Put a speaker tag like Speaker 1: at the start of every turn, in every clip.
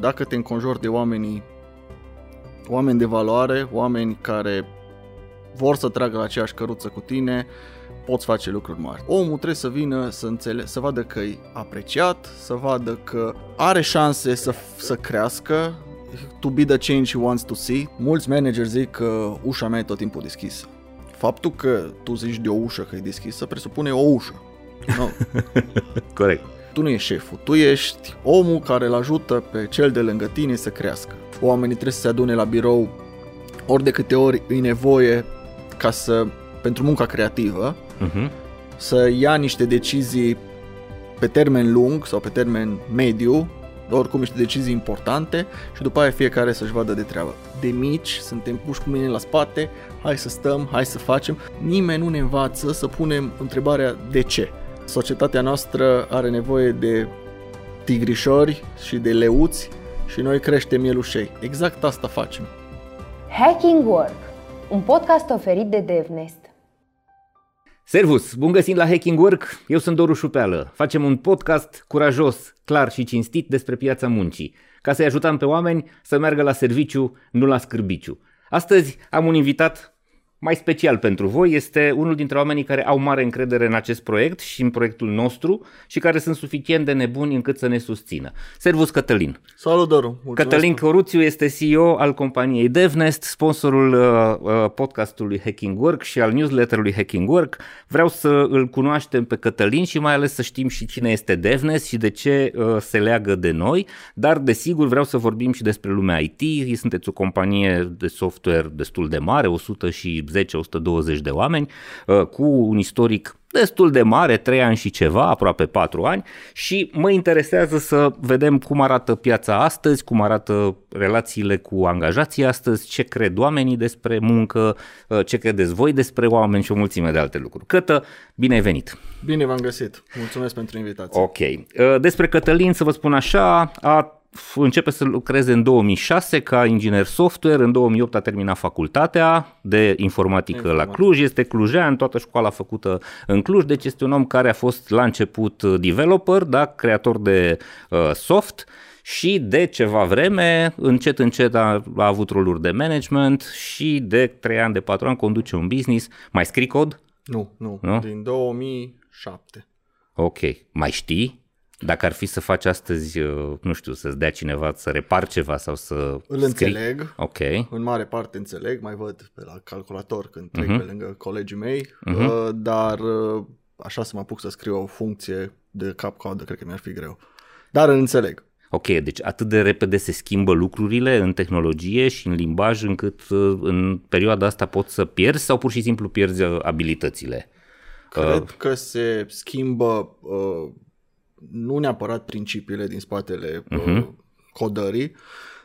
Speaker 1: dacă te înconjori de oamenii, oameni de valoare, oameni care vor să tragă la aceeași căruță cu tine, poți face lucruri mari. Omul trebuie să vină să, înțele- să vadă că e apreciat, să vadă că are șanse să, să crească, to be the change he wants to see. Mulți manageri zic că ușa mea e tot timpul deschisă. Faptul că tu zici de o ușă că e deschisă presupune o ușă. No.
Speaker 2: Corect.
Speaker 1: Tu nu ești șeful, tu ești omul care îl ajută pe cel de lângă tine să crească. Oamenii trebuie să se adune la birou ori de câte ori îi nevoie ca să, pentru munca creativă,
Speaker 2: Uh-huh.
Speaker 1: să ia niște decizii pe termen lung sau pe termen mediu, oricum niște decizii importante și după aia fiecare să-și vadă de treabă. De mici suntem puși cu mine la spate, hai să stăm, hai să facem. Nimeni nu ne învață să punem întrebarea de ce. Societatea noastră are nevoie de tigrișori și de leuți și noi creștem mielușei. Exact asta facem.
Speaker 3: Hacking Work, un podcast oferit de DevNest.
Speaker 2: Servus, bun găsit la Hacking Work, eu sunt Doru Șupeală. Facem un podcast curajos, clar și cinstit despre piața muncii, ca să-i ajutăm pe oameni să meargă la serviciu, nu la scârbiciu. Astăzi am un invitat mai special pentru voi, este unul dintre oamenii care au mare încredere în acest proiect și în proiectul nostru și care sunt suficient de nebuni încât să ne susțină. Servus Cătălin!
Speaker 1: Salut, Doru! Mulțumesc
Speaker 2: Cătălin Coruțiu este CEO al companiei DevNest, sponsorul uh, uh, podcastului Hacking Work și al newsletterului Hacking Work. Vreau să îl cunoaștem pe Cătălin și mai ales să știm și cine este DevNest și de ce uh, se leagă de noi, dar desigur vreau să vorbim și despre lumea IT. Sunteți o companie de software destul de mare, 110-120 de oameni, uh, cu un istoric destul de mare, 3 ani și ceva, aproape 4 ani și mă interesează să vedem cum arată piața astăzi, cum arată relațiile cu angajații astăzi, ce cred oamenii despre muncă, uh, ce credeți voi despre oameni și o mulțime de alte lucruri. Cătă, bine ai venit!
Speaker 1: Bine v-am găsit! Mulțumesc pentru invitație!
Speaker 2: Ok. Uh, Despre Cătălin, să vă spun așa, a începe să lucreze în 2006 ca inginer software, în 2008 a terminat facultatea de informatică
Speaker 1: Informatic.
Speaker 2: la Cluj, este clujean, toată școala făcută în Cluj, deci este un om care a fost la început developer, da, creator de uh, soft și de ceva vreme, încet încet a, a avut roluri de management și de 3 ani, de 4 ani conduce un business. Mai scrii cod?
Speaker 1: Nu, nu,
Speaker 2: Nu?
Speaker 1: din 2007.
Speaker 2: Ok. Mai știi? Dacă ar fi să faci astăzi, uh, nu știu, să-ți dea cineva să repar ceva sau să
Speaker 1: Îl
Speaker 2: scrii.
Speaker 1: înțeleg,
Speaker 2: Ok.
Speaker 1: în mare parte înțeleg, mai văd pe la calculator când trec
Speaker 2: Mhm.
Speaker 1: pe lângă colegii mei, uh, dar uh, așa să mă apuc să scriu o funcție de cap-coadă, cred că mi-ar fi greu. Dar îl înțeleg.
Speaker 2: Ok, deci atât de repede se schimbă lucrurile în tehnologie și în limbaj încât uh, în perioada asta poți să pierzi sau pur și simplu pierzi uh, abilitățile?
Speaker 1: Cred că se schimbă uh, nu neapărat principiile din spatele uh,
Speaker 2: Mhm.
Speaker 1: codării,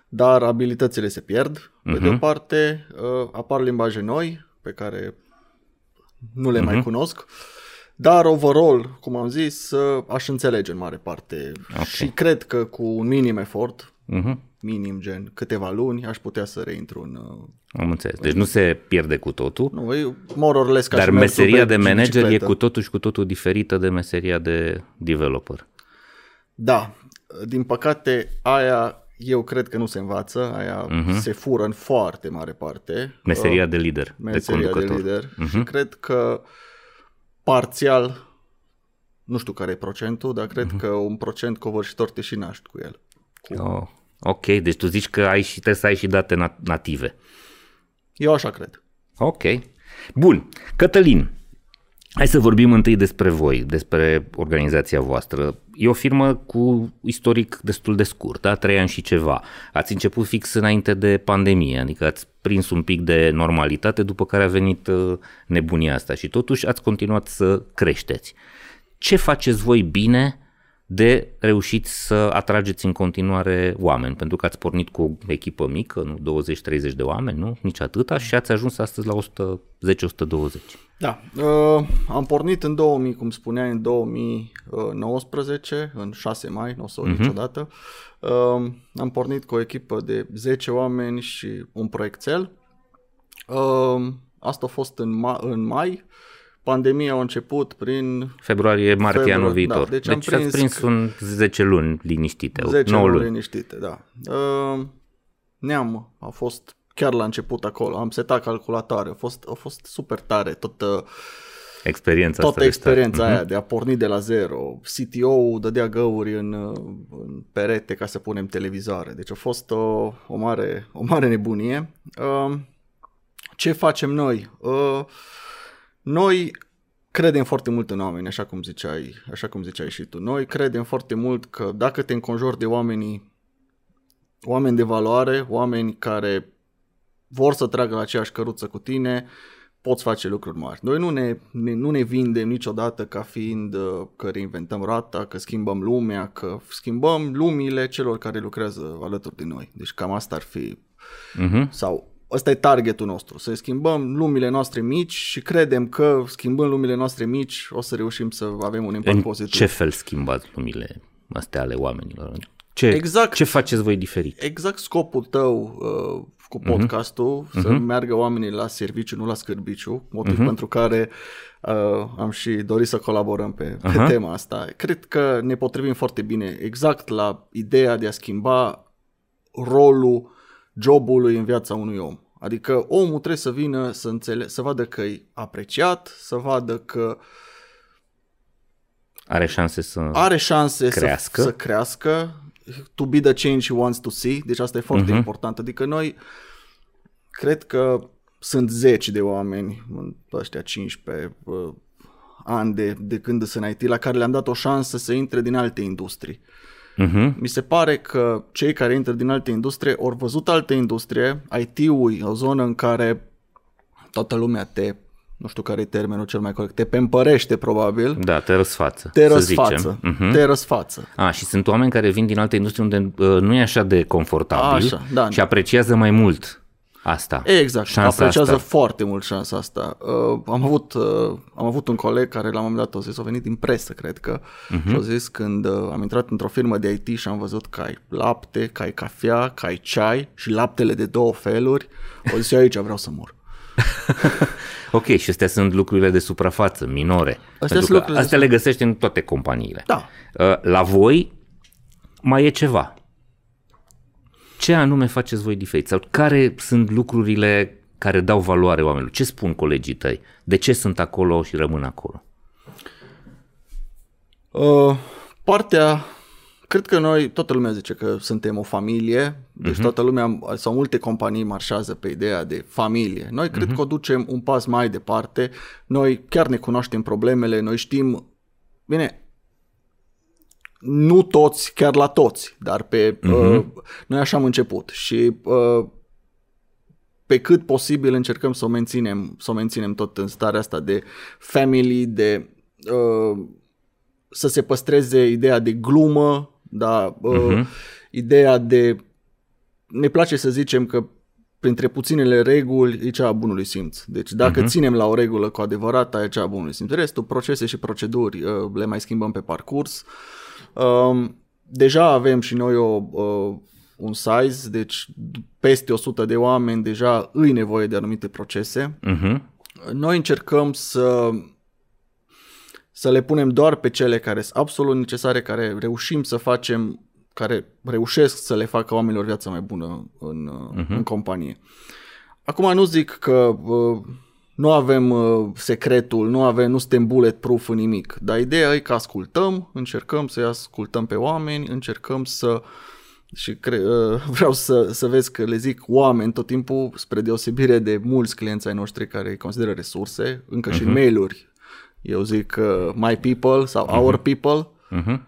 Speaker 1: dar abilitățile se pierd. Pe de o
Speaker 2: Mhm.
Speaker 1: parte, uh, apar limbaje noi pe care nu le
Speaker 2: Mhm.
Speaker 1: mai cunosc, dar overall, cum am zis, uh, aș înțelege în mare parte
Speaker 2: Ok.
Speaker 1: și cred că cu un minim efort,
Speaker 2: Mhm.
Speaker 1: Minim gen câteva luni, aș putea să reintru în... uh,
Speaker 2: Am înțeles. Deci nu se pierde cu totul,
Speaker 1: Nu, e more or less ca
Speaker 2: dar
Speaker 1: și mersul
Speaker 2: meseria
Speaker 1: pe
Speaker 2: de manager e
Speaker 1: bicicletă.
Speaker 2: cu totul și cu totul diferită de meseria de developer.
Speaker 1: Da, din păcate aia eu cred că nu se învață, aia uh-huh. se fură în foarte mare parte.
Speaker 2: Meseria
Speaker 1: Uh,
Speaker 2: de lider,
Speaker 1: meseria
Speaker 2: de
Speaker 1: de,
Speaker 2: conducător.
Speaker 1: lider uh-huh. și cred că parțial, nu știu care e procentul, dar cred uh-huh. că un procent covârșitor te și naști cu el. Cu...
Speaker 2: Oh, ok, deci tu zici că ai și trebuie să ai și date nat- native.
Speaker 1: Eu așa cred.
Speaker 2: Ok. Bun. Cătălin, hai să vorbim întâi despre voi, despre organizația voastră. E o firmă cu istoric destul de scurt, da? trei ani și ceva. Ați început fix înainte de pandemie, adică ați prins un pic de normalitate, după care a venit uh, nebunia asta și totuși ați continuat să creșteți. Ce faceți voi bine de reușit să atrageți în continuare oameni? Pentru că ați pornit cu o echipă mică, nu 20-30 de oameni, nu? Nici atâta și ați ajuns astăzi la 110-120.
Speaker 1: Da, uh, am pornit în 2000, cum spuneai, în 2019, în 6 mai, nu o să o uh-huh. niciodată. Uh, am pornit cu o echipă de 10 oameni și un proiectel. Uh, asta a fost în, ma- în mai. Pandemia a început prin
Speaker 2: Februarie, martie
Speaker 1: Februarie,
Speaker 2: anul
Speaker 1: da,
Speaker 2: viitor.
Speaker 1: deci
Speaker 2: deci
Speaker 1: am
Speaker 2: deci ați
Speaker 1: prins
Speaker 2: prins un 10 luni liniștite,
Speaker 1: 10
Speaker 2: 9
Speaker 1: luni
Speaker 2: luni.
Speaker 1: liniștite, da. Uh, ne-am, a fost chiar la început acolo, am setat calculatoare, a fost, a fost super tare tot, uh,
Speaker 2: Experiența
Speaker 1: toată
Speaker 2: asta de start.
Speaker 1: experiența
Speaker 2: Mhm.
Speaker 1: aia de a porni de la zero. CTO-ul dădea găuri în, uh, în perete ca să punem televizoare, deci a fost o, o, mare, o mare nebunie. Uh, ce facem noi? Uh, noi credem foarte mult în oameni, așa cum ziceai, așa cum ziceai și tu. Noi credem foarte mult că dacă te înconjori de oamenii oameni de valoare, oameni care vor să tragă la aceeași căruță cu tine, poți face lucruri mari. Noi nu ne, ne, nu ne vindem niciodată ca fiind uh, că reinventăm rata, că schimbăm lumea, că schimbăm lumile celor care lucrează alături de noi. Deci cam asta ar fi,
Speaker 2: Mhm.
Speaker 1: sau ăsta e targetul nostru, să schimbăm lumile noastre mici și credem că schimbând lumile noastre mici o să reușim să avem un impact
Speaker 2: În
Speaker 1: pozitiv.
Speaker 2: ce fel schimbați lumile astea ale oamenilor? Ce,
Speaker 1: Exact.
Speaker 2: ce faceți voi diferit?
Speaker 1: exact scopul tău uh, cu
Speaker 2: Mhm.
Speaker 1: podcastul, uh-huh. să meargă oamenii la serviciu, nu la scârbiciu, motiv
Speaker 2: Mhm.
Speaker 1: uh-huh. pentru care uh, am și dorit să colaborăm pe, pe
Speaker 2: Aha.
Speaker 1: tema asta. Cred că ne potrivim foarte bine exact la ideea de a schimba rolul jobului în viața unui om. Adică omul trebuie să vină să, înțele- să vadă că e apreciat, să vadă că
Speaker 2: Are șanse să...
Speaker 1: are șanse
Speaker 2: Crească.
Speaker 1: Să, să crească, to be the change he wants to see, deci asta e foarte uh-huh. important. Adică noi cred că sunt zeci de oameni, în ăștia 15 uh, ani de, de când sunt în IT, la care le-am dat o șansă să intre din alte industrii.
Speaker 2: Mhm.
Speaker 1: Mi se pare că cei care intră din alte industrie au văzut alte industrie, IT-ul e o zonă în care toată lumea te, nu știu care e termenul cel mai corect, te pempărește probabil,
Speaker 2: Da, te răsfață.
Speaker 1: te
Speaker 2: să
Speaker 1: răsfață,
Speaker 2: zicem. Mhm.
Speaker 1: te răsfață.
Speaker 2: A, și sunt oameni care vin din alte industrie unde uh, nu e așa de confortabil
Speaker 1: Așa, da.
Speaker 2: și apreciază mai mult asta.
Speaker 1: Exact,
Speaker 2: Șansa
Speaker 1: apreciază
Speaker 2: asta.
Speaker 1: foarte mult șansa asta. Uh, am, avut, uh, am avut un coleg care la un moment dat a zis, a venit din presă, cred că, uh-huh. și a zis când uh, am intrat într-o firmă de IT și am văzut că ai lapte, că ai cafea, că ai ceai și laptele de două feluri, o zis, eu aici vreau să mor.
Speaker 2: Ok, și astea sunt lucrurile de suprafață, minore. Pentru
Speaker 1: sunt
Speaker 2: că
Speaker 1: lucrurile de
Speaker 2: astea le găsești în toate companiile.
Speaker 1: Da.
Speaker 2: Uh, La voi mai e ceva. Ce anume faceți voi diferit? Sau care sunt lucrurile care dau valoare oamenilor? Ce spun colegii tăi? De ce sunt acolo și rămân acolo?
Speaker 1: Uh, partea, cred că noi, toată lumea zice că suntem o familie, deci uh-huh. toată lumea, sau multe companii marșează pe ideea de familie. Noi cred uh-huh. că o ducem un pas mai departe, noi chiar ne cunoaștem problemele, noi știm, bine, nu toți, chiar la toți, dar pe, uh-huh. uh, noi așa am început și uh, pe cât posibil încercăm să o menținem, să o menținem tot în starea asta de family, de uh, să se păstreze ideea de glumă, da, uh, ideea de ne place să zicem că printre puținele reguli e cea a bunului simț. Deci dacă ținem la o regulă cu adevărat, aia e cea a bunului simț. Restul, procese și proceduri, uh, le mai schimbăm pe parcurs. Um, deja avem și noi o, uh, un size, deci peste 100 de oameni deja îi nevoie de anumite procese.
Speaker 2: Uh-huh.
Speaker 1: Noi încercăm să să le punem doar pe cele care sunt absolut necesare, care reușim să facem, care reușesc să le facă oamenilor viața mai bună în, uh-huh. în companie. Acum nu zic că uh, nu avem uh, secretul, nu avem, nu suntem bulletproof în nimic, dar ideea e că ascultăm, încercăm să-i ascultăm pe oameni, încercăm să și cre- uh, vreau să, să vezi că le zic oameni tot timpul, spre deosebire de mulți clienți ai noștri care îi consideră resurse, încă uh-huh. și în mail-uri eu zic uh, my people sau uh-huh. our people.
Speaker 2: Uh-huh.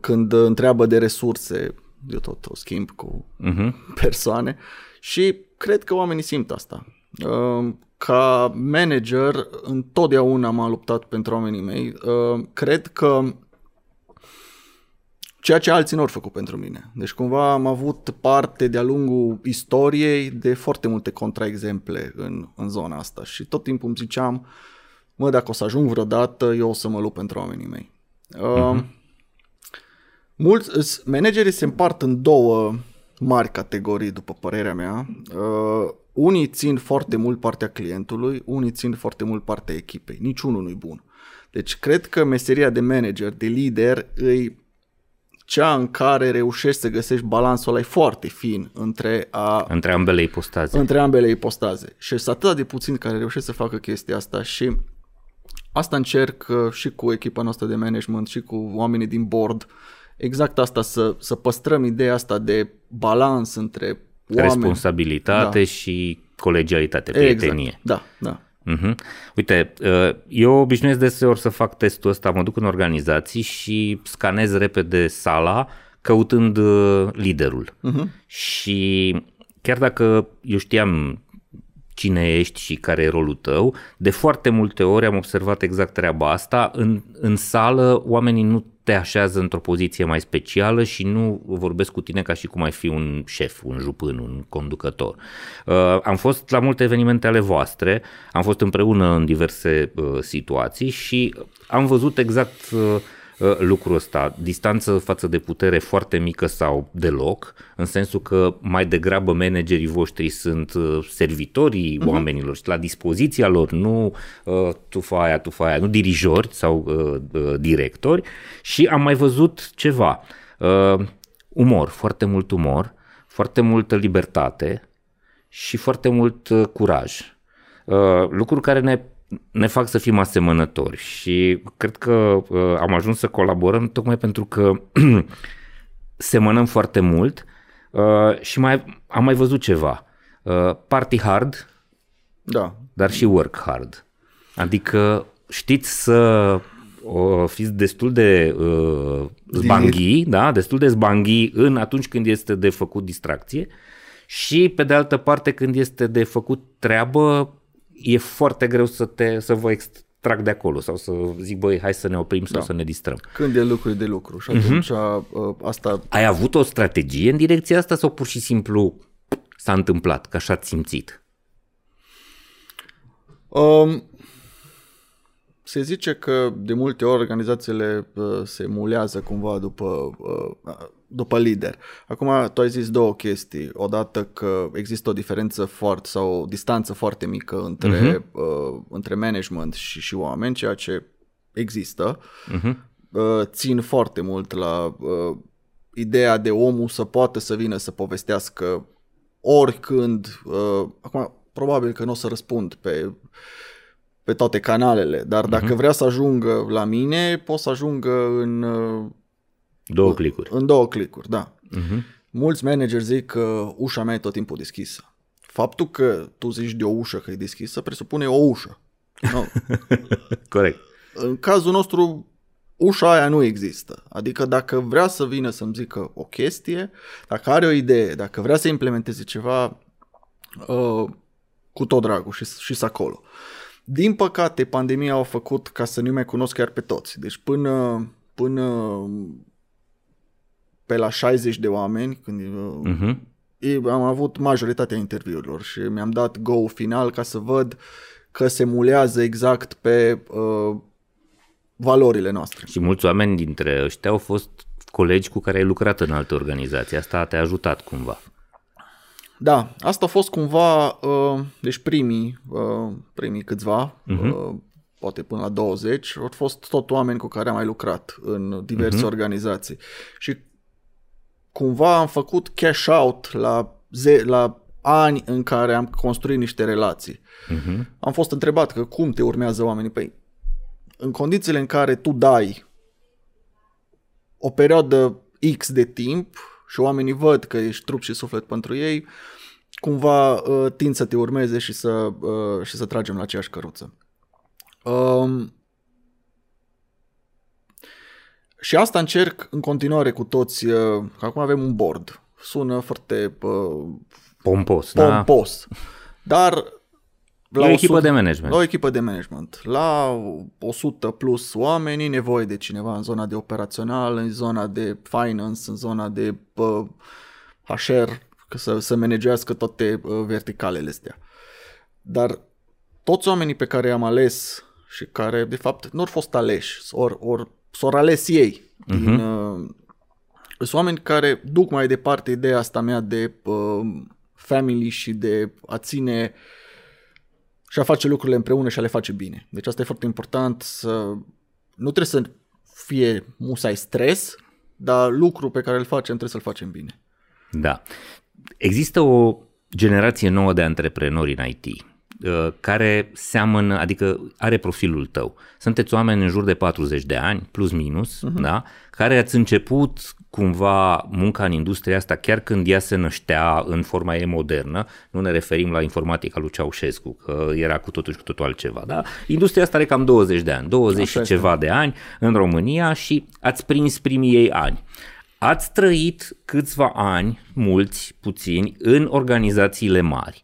Speaker 1: Când întreabă de resurse, eu tot o schimb cu
Speaker 2: Uh-huh.
Speaker 1: persoane și cred că oamenii simt asta. Uh, Ca manager, întotdeauna m-am luptat pentru oamenii mei. Uh, Cred că ceea ce alții nu au făcut pentru mine. Deci cumva am avut parte de-a lungul istoriei de foarte multe contraexemple în, în zona asta și tot timpul îmi ziceam, mă, dacă o să ajung vreodată, eu o să mă lupt pentru oamenii mei. Uh, mulți, îs- managerii se împart în două, mari categorii, după părerea mea. Uh, unii țin foarte mult partea clientului, unii țin foarte mult partea echipei. Niciunul nu-i bun. Deci cred că meseria de manager, de lider, îi cea în care reușești să găsești balansul ăla foarte fin între a...
Speaker 2: Între ambele ipostaze.
Speaker 1: Între ambele ipostaze. Și sunt atât de puțin care reușesc să facă chestia asta și asta încerc uh, și cu echipa noastră de management și cu oamenii din board. Exact asta, să, să păstrăm ideea asta de balans între oameni.
Speaker 2: Responsabilitate
Speaker 1: Da.
Speaker 2: și colegialitate, prietenie.
Speaker 1: Exact. Da, da.
Speaker 2: Uh-huh. Uite, uh, eu obișnuiesc deseori să fac testul ăsta, mă duc în organizații și scanez repede sala căutând uh, liderul. Uh-huh. Și chiar dacă eu știam cine ești și care e rolul tău, de foarte multe ori am observat exact treaba asta. În, în sală oamenii nu te așează într-o poziție mai specială și nu vorbesc cu tine ca și cum ai fi un șef, un jupân, un conducător. Uh, am fost la multe evenimente ale voastre, am fost împreună în diverse uh, situații și am văzut exact uh, uh, lucrul ăsta, distanță față de putere foarte mică sau deloc, în sensul că mai degrabă managerii voștri sunt uh, servitorii uh-huh. oamenilor și la dispoziția lor, nu uh, tu fă aia, tu fă aia, nu dirijori sau uh, uh, directori și am mai văzut ceva, uh, umor, foarte mult umor, foarte multă libertate și foarte mult uh, curaj. Uh, lucruri care ne ne fac să fim asemănători și cred că uh, am ajuns să colaborăm tocmai pentru că semănăm foarte mult uh, și mai am mai văzut ceva. Uh, party hard,
Speaker 1: Da.
Speaker 2: dar și work hard. Adică știți să uh, fiți destul de uh, zbanghi, da, destul de zbanghi în atunci când este de făcut distracție și pe de altă parte când este de făcut treabă e foarte greu să te să vă extrag de acolo sau să zic băi hai să ne oprim sau
Speaker 1: Da.
Speaker 2: să ne distrăm.
Speaker 1: Când e lucru e de lucru și atunci uh, asta
Speaker 2: Ai avut o strategie în direcția asta sau pur și simplu s-a întâmplat, că așa ați simțit?
Speaker 1: Um, se zice că de multe ori organizațiile uh, se mulează cumva după, uh, după lider. Acum tu ai zis două chestii. Odată că există o diferență foarte sau o distanță foarte mică între, uh-huh. uh, între management și, și oameni, ceea ce există. Uh-huh. Uh, țin foarte mult la uh, ideea de omul să poată să vină să povestească oricând. Uh, acum, probabil că nu o să răspund pe pe toate canalele, dar dacă vrea să ajungă la mine, pot să ajungă în, uh,
Speaker 2: Două clicuri.
Speaker 1: în două clicuri, da. Uh-huh. Mulți manageri zic că ușa mea e tot timpul deschisă. Faptul că tu zici de o ușă că e deschisă presupune o ușă. No.
Speaker 2: Corect.
Speaker 1: în cazul nostru, ușa aia nu există. Adică dacă vrea să vină să-mi zică o chestie, dacă are o idee, dacă vrea să implementeze ceva, uh, cu tot dragul și, și să acolo. Din păcate, pandemia a făcut ca să nu mai cunosc chiar pe toți. Deci până, până pe la 60 de oameni, când uh,
Speaker 2: Uh-huh.
Speaker 1: ei- am avut majoritatea interviurilor și mi-am dat go final ca să văd că se mulează exact pe uh, valorile noastre.
Speaker 2: Și mulți oameni dintre ăștia au fost colegi cu care ai lucrat în alte organizații. Asta te-a ajutat cumva.
Speaker 1: Da, asta a fost cumva, uh, deci primii, uh, primii câțiva, uh-huh. uh, poate până la 20, au fost tot oameni cu care am mai lucrat în diverse uh-huh. organizații. Și cumva am făcut cash out la, ze- la ani în care am construit niște relații. Uh-huh. Am fost întrebat că cum te urmează oamenii. Păi, în condițiile în care tu dai o perioadă X de timp și oamenii văd că ești trup și suflet pentru ei, cumva uh, tind să te urmeze și să, uh, și să tragem la aceeași căruță. Um, și asta încerc în continuare cu toți, uh, că acum avem un board. Sună foarte uh,
Speaker 2: Pompos, da?
Speaker 1: pompos. Dar
Speaker 2: E o echipă de management.
Speaker 1: La o echipă de management. La 100 plus oameni e nevoie de cineva în zona de operațional, în zona de finance, în zona de uh, HR, că să, să managească toate uh, verticalele astea. Dar toți oamenii pe care i-am ales și care de fapt nu au fost aleși, ori, ori s-au ales ei din, uh, sunt oameni care duc mai departe ideea asta mea de uh, family și de a ține și a face lucrurile împreună și a le face bine. Deci asta e foarte important să nu trebuie să fie musai stres, dar lucru pe care îl facem trebuie să-l facem bine.
Speaker 2: Da. Există o generație nouă de antreprenori în IT uh, care seamănă, adică are profilul tău. Sunteți oameni în jur de 40 de ani, plus minus, uh-huh. da? care ați început cumva munca în industria asta chiar când ea se năștea în forma ei modernă, nu ne referim la informatica lui Ceaușescu, că era cu totul și cu totul altceva, da? Industria asta are cam 20 de ani, 20 Așa și este. ceva de ani în România și ați prins primii ei ani. Ați trăit câțiva ani, mulți, puțini, în organizațiile mari.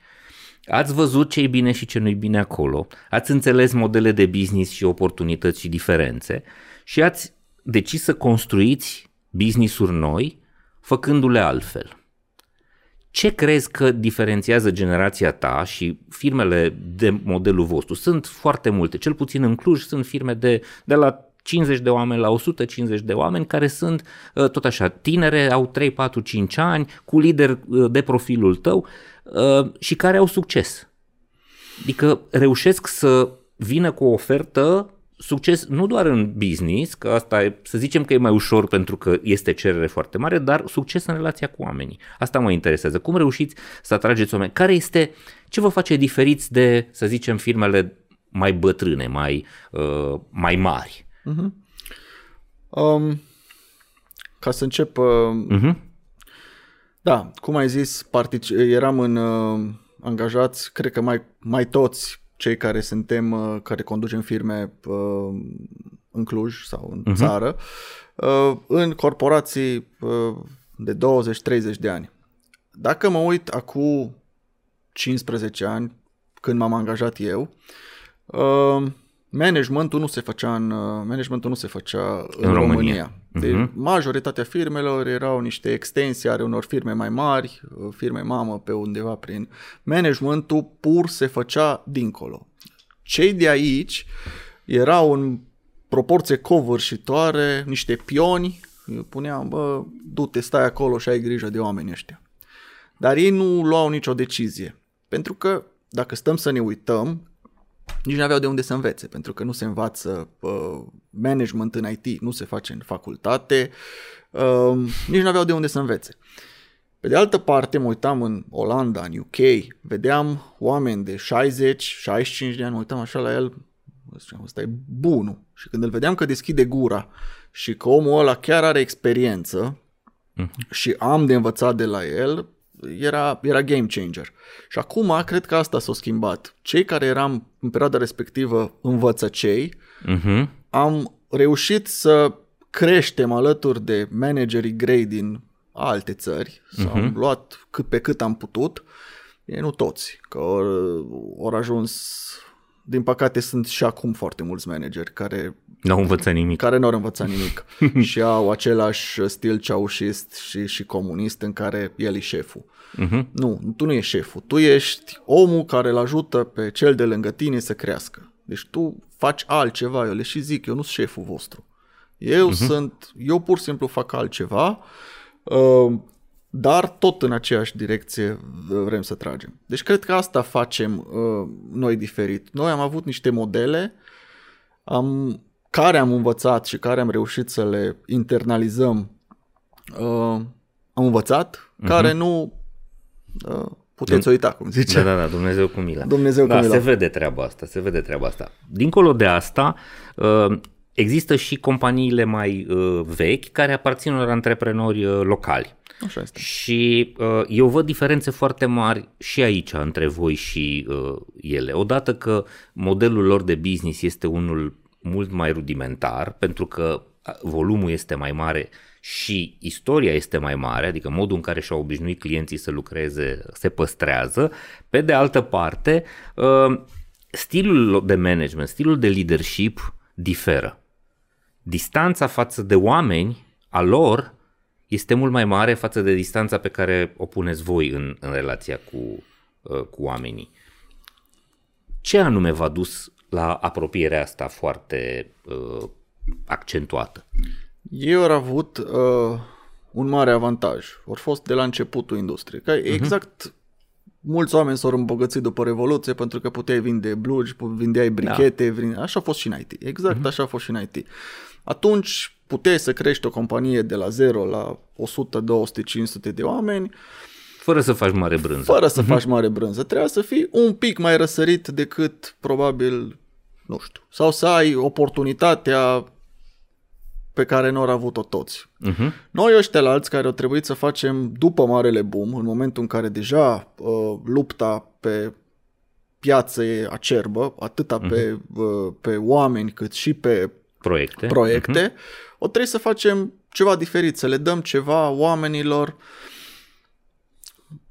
Speaker 2: Ați văzut ce e bine și ce nu-i bine acolo, ați înțeles modele de business și oportunități și diferențe și ați decis să construiți business-uri noi, făcându-le altfel. Ce crezi că diferențiază generația ta și firmele de modelul vostru? Sunt foarte multe, cel puțin în Cluj sunt firme de, de la 50 de oameni la 150 de oameni care sunt uh, tot așa tinere, au 3, 4, 5 ani, cu lider uh, de profilul tău uh, și care au succes. Adică reușesc să vină cu o ofertă succes nu doar în business, că asta e, să zicem că e mai ușor pentru că este cerere foarte mare, dar succes în relația cu oamenii. Asta mă interesează. Cum reușiți să atrageți oameni? Care este, ce vă face diferiți de, să zicem, firmele mai bătrâne, mai, uh, mai mari? Uh-huh.
Speaker 1: Um, ca să încep, uh, uh-huh. Da, cum ai zis, partic- eram în uh, angajați, cred că mai, mai toți cei care suntem, uh, care conducem firme uh, în Cluj sau în uh-huh. țară, uh, în corporații de 20-30 de ani. Dacă mă uit acum 15 ani, când m-am angajat eu, managementul nu se făcea în, managementul nu se făcea în, în România. România. Deci uh-huh. majoritatea firmelor erau niște extensii ale unor firme mai mari, firme mamă pe undeva prin managementul pur se făcea dincolo. Cei de aici erau în proporție covârșitoare, niște pioni, puneam, bă, du-te, stai acolo și ai grijă de oamenii ăștia. Dar ei nu luau nicio decizie. Pentru că, dacă stăm să ne uităm, nici nu aveau de unde să învețe, pentru că nu se învață uh, management în IT, nu se face în facultate, uh, nici nu aveau de unde să învețe. Pe de altă parte, mă uitam în Olanda, în UK, vedeam oameni de 60, 65 de ani, mă uitam așa la el, ziceam, ăsta e bunul. Și când îl vedeam că deschide gura și că omul ăla chiar are experiență uh-huh. și am de învățat de la el, era, era game changer. Și acum cred că asta s-a schimbat. Cei care eram în perioada respectivă învățăcei, uh-huh. am reușit să creștem alături de managerii grei din alte țări, uh-huh. am luat cât pe cât am putut, e nu toți, că au ajuns, din păcate sunt și acum foarte mulți manageri care
Speaker 2: nu au învățat nimic.
Speaker 1: Care nu au învățat nimic și au același stil ceaușist și, și comunist în care el e șeful. Uh-huh. Nu, tu nu ești șeful, tu ești omul care îl ajută pe cel de lângă tine să crească. Deci tu faci altceva, eu le și zic, eu nu sunt șeful vostru. Eu uh-huh. sunt, eu pur și simplu fac altceva, uh, dar tot în aceeași direcție vrem să tragem. Deci cred că asta facem uh, noi diferit. Noi am avut niște modele, am care am învățat și care am reușit să le internalizăm, uh, am învățat, uh-huh. care nu uh, puteți uita, cum zice.
Speaker 2: Da, da, da, Dumnezeu cu milă.
Speaker 1: Dumnezeu
Speaker 2: da,
Speaker 1: cu milă.
Speaker 2: se vede treaba asta, se vede treaba asta. Dincolo de asta, uh, există și companiile mai uh, vechi care aparțin unor antreprenori uh, locali.
Speaker 1: Așa este.
Speaker 2: Și uh, eu văd diferențe foarte mari și aici între voi și uh, ele. Odată că modelul lor de business este unul mult mai rudimentar, pentru că volumul este mai mare și istoria este mai mare, adică modul în care și-au obișnuit clienții să lucreze se păstrează. Pe de altă parte, ă, stilul de management, stilul de leadership diferă. Distanța față de oameni a lor este mult mai mare față de distanța pe care o puneți voi în, în relația cu, ă, cu oamenii. Ce anume v-a dus la apropierea asta foarte uh, accentuată?
Speaker 1: Eu au avut uh, un mare avantaj. Au fost de la începutul industriei. Că exact mulți oameni s-au îmbogățit după Revoluție pentru că puteai vinde blugi, vindeai brichete, da. vinde... așa a fost și în IT. Exact uh-huh. așa a fost și în IT. Atunci puteai să crești o companie de la 0 la 100, 200, 500 de oameni
Speaker 2: fără să faci mare brânză.
Speaker 1: Fără să uh-huh. faci mare brânză. Trebuia să fii un pic mai răsărit decât probabil, nu știu, sau să ai oportunitatea pe care nu au avut-o toți. Uh-huh. Noi ăștia la alți care au trebuit să facem după Marele Boom, în momentul în care deja uh, lupta pe piață e acerbă, atât uh-huh. pe, uh, pe oameni cât și pe
Speaker 2: proiecte,
Speaker 1: proiecte uh-huh. o trebuie să facem ceva diferit, să le dăm ceva oamenilor,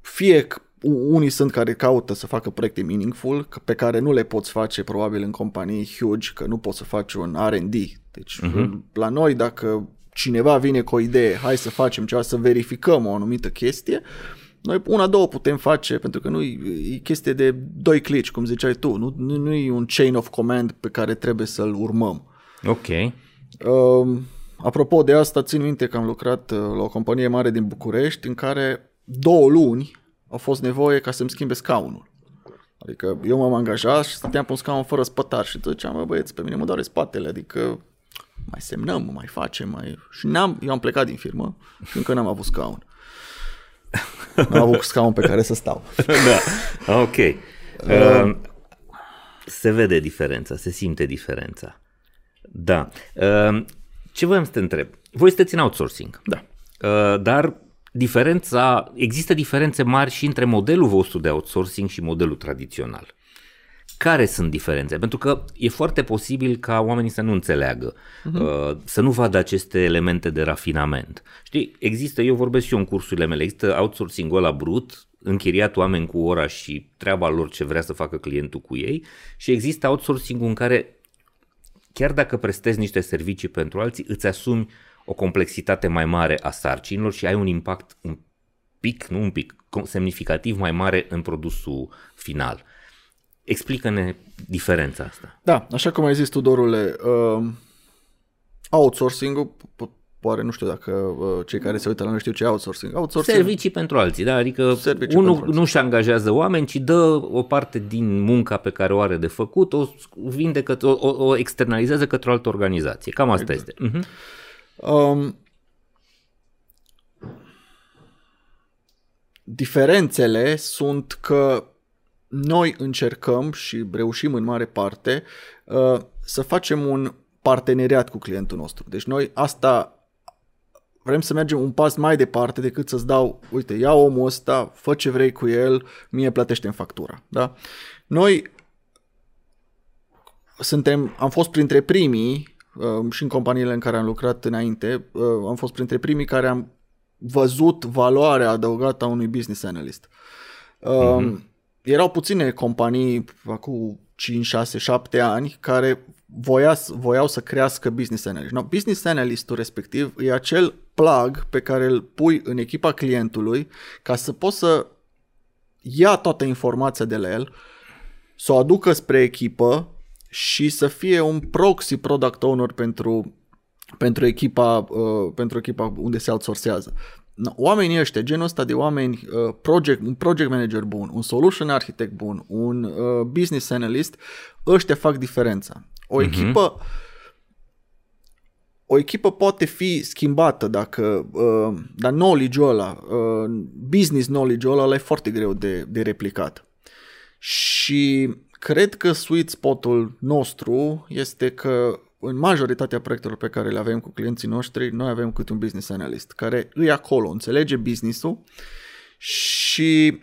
Speaker 1: fie unii sunt care caută să facă proiecte meaningful, pe care nu le poți face probabil în companii huge, că nu poți să faci un R&D. Deci uh-huh. la noi dacă cineva vine cu o idee, hai să facem ceva, să verificăm o anumită chestie, noi una, două putem face, pentru că nu e chestie de doi clici, cum ziceai tu, nu, nu, nu e un chain of command pe care trebuie să-l urmăm.
Speaker 2: Ok.
Speaker 1: Uh, apropo de asta, țin minte că am lucrat uh, la o companie mare din București în care două luni a fost nevoie ca să-mi schimbe scaunul. Adică eu m-am angajat și stăteam pe un scaun fără spătar și tot ziceam, bă băieți, pe mine mă doare spatele, adică mai semnăm, mai facem, mai... Și n-am, eu am plecat din firmă și încă n-am avut scaun. N-am avut scaun pe care să stau.
Speaker 2: da, ok. Uh, se vede diferența, se simte diferența. Da. Uh, ce voiam să te întreb? Voi sunteți în outsourcing.
Speaker 1: Da.
Speaker 2: Uh, dar diferența, există diferențe mari și între modelul vostru de outsourcing și modelul tradițional. Care sunt diferențe? Pentru că e foarte posibil ca oamenii să nu înțeleagă, uh-huh. să nu vadă aceste elemente de rafinament. Știi, există, eu vorbesc și eu în cursurile mele, există outsourcing-ul ăla brut, închiriat oameni cu ora și treaba lor ce vrea să facă clientul cu ei și există outsourcing-ul în care chiar dacă prestezi niște servicii pentru alții, îți asumi o complexitate mai mare a sarcinilor și ai un impact un pic, nu un pic, semnificativ mai mare în produsul final. Explică-ne diferența asta.
Speaker 1: Da, așa cum ai zis, Tudorule, uh, outsourcing-ul, poate nu știu dacă uh, cei care se uită la noi știu ce outsourcing. outsourcing.
Speaker 2: Servicii pentru alții, da, adică Servicii unul nu-și angajează oameni, ci dă o parte din munca pe care o are de făcut, o vinde, către, o, o externalizează către o altă organizație. Cam asta exact. este. Uh-huh. Um,
Speaker 1: diferențele sunt că noi încercăm și reușim în mare parte uh, să facem un parteneriat cu clientul nostru. Deci noi asta vrem să mergem un pas mai departe decât să-ți dau, uite, ia omul ăsta, fă ce vrei cu el, mie plătește în factura. Da? Noi suntem, am fost printre primii Um, și în companiile în care am lucrat înainte, uh, am fost printre primii care am văzut valoarea adăugată a unui business analyst. Mm-hmm. Erau puține companii acum 5, 6, 7 ani care voia, voiau să crească business analyst. No, business analystul respectiv e acel plug pe care îl pui în echipa clientului ca să poți să ia toată informația de la el, să o aducă spre echipă și să fie un proxy product owner pentru, pentru, echipa, uh, pentru echipa unde se outsourcează. Oamenii ăștia, genul ăsta de oameni, uh, project, un project manager bun, un solution architect bun, un uh, business analyst, ăștia fac diferența. O uh-huh. echipă o echipă poate fi schimbată dacă, uh, dar knowledge-ul ăla, uh, business knowledge-ul ăla e foarte greu de, de replicat. Și Cred că sweet spotul nostru este că în majoritatea proiectelor pe care le avem cu clienții noștri, noi avem câte un business analyst care îi acolo, înțelege business-ul și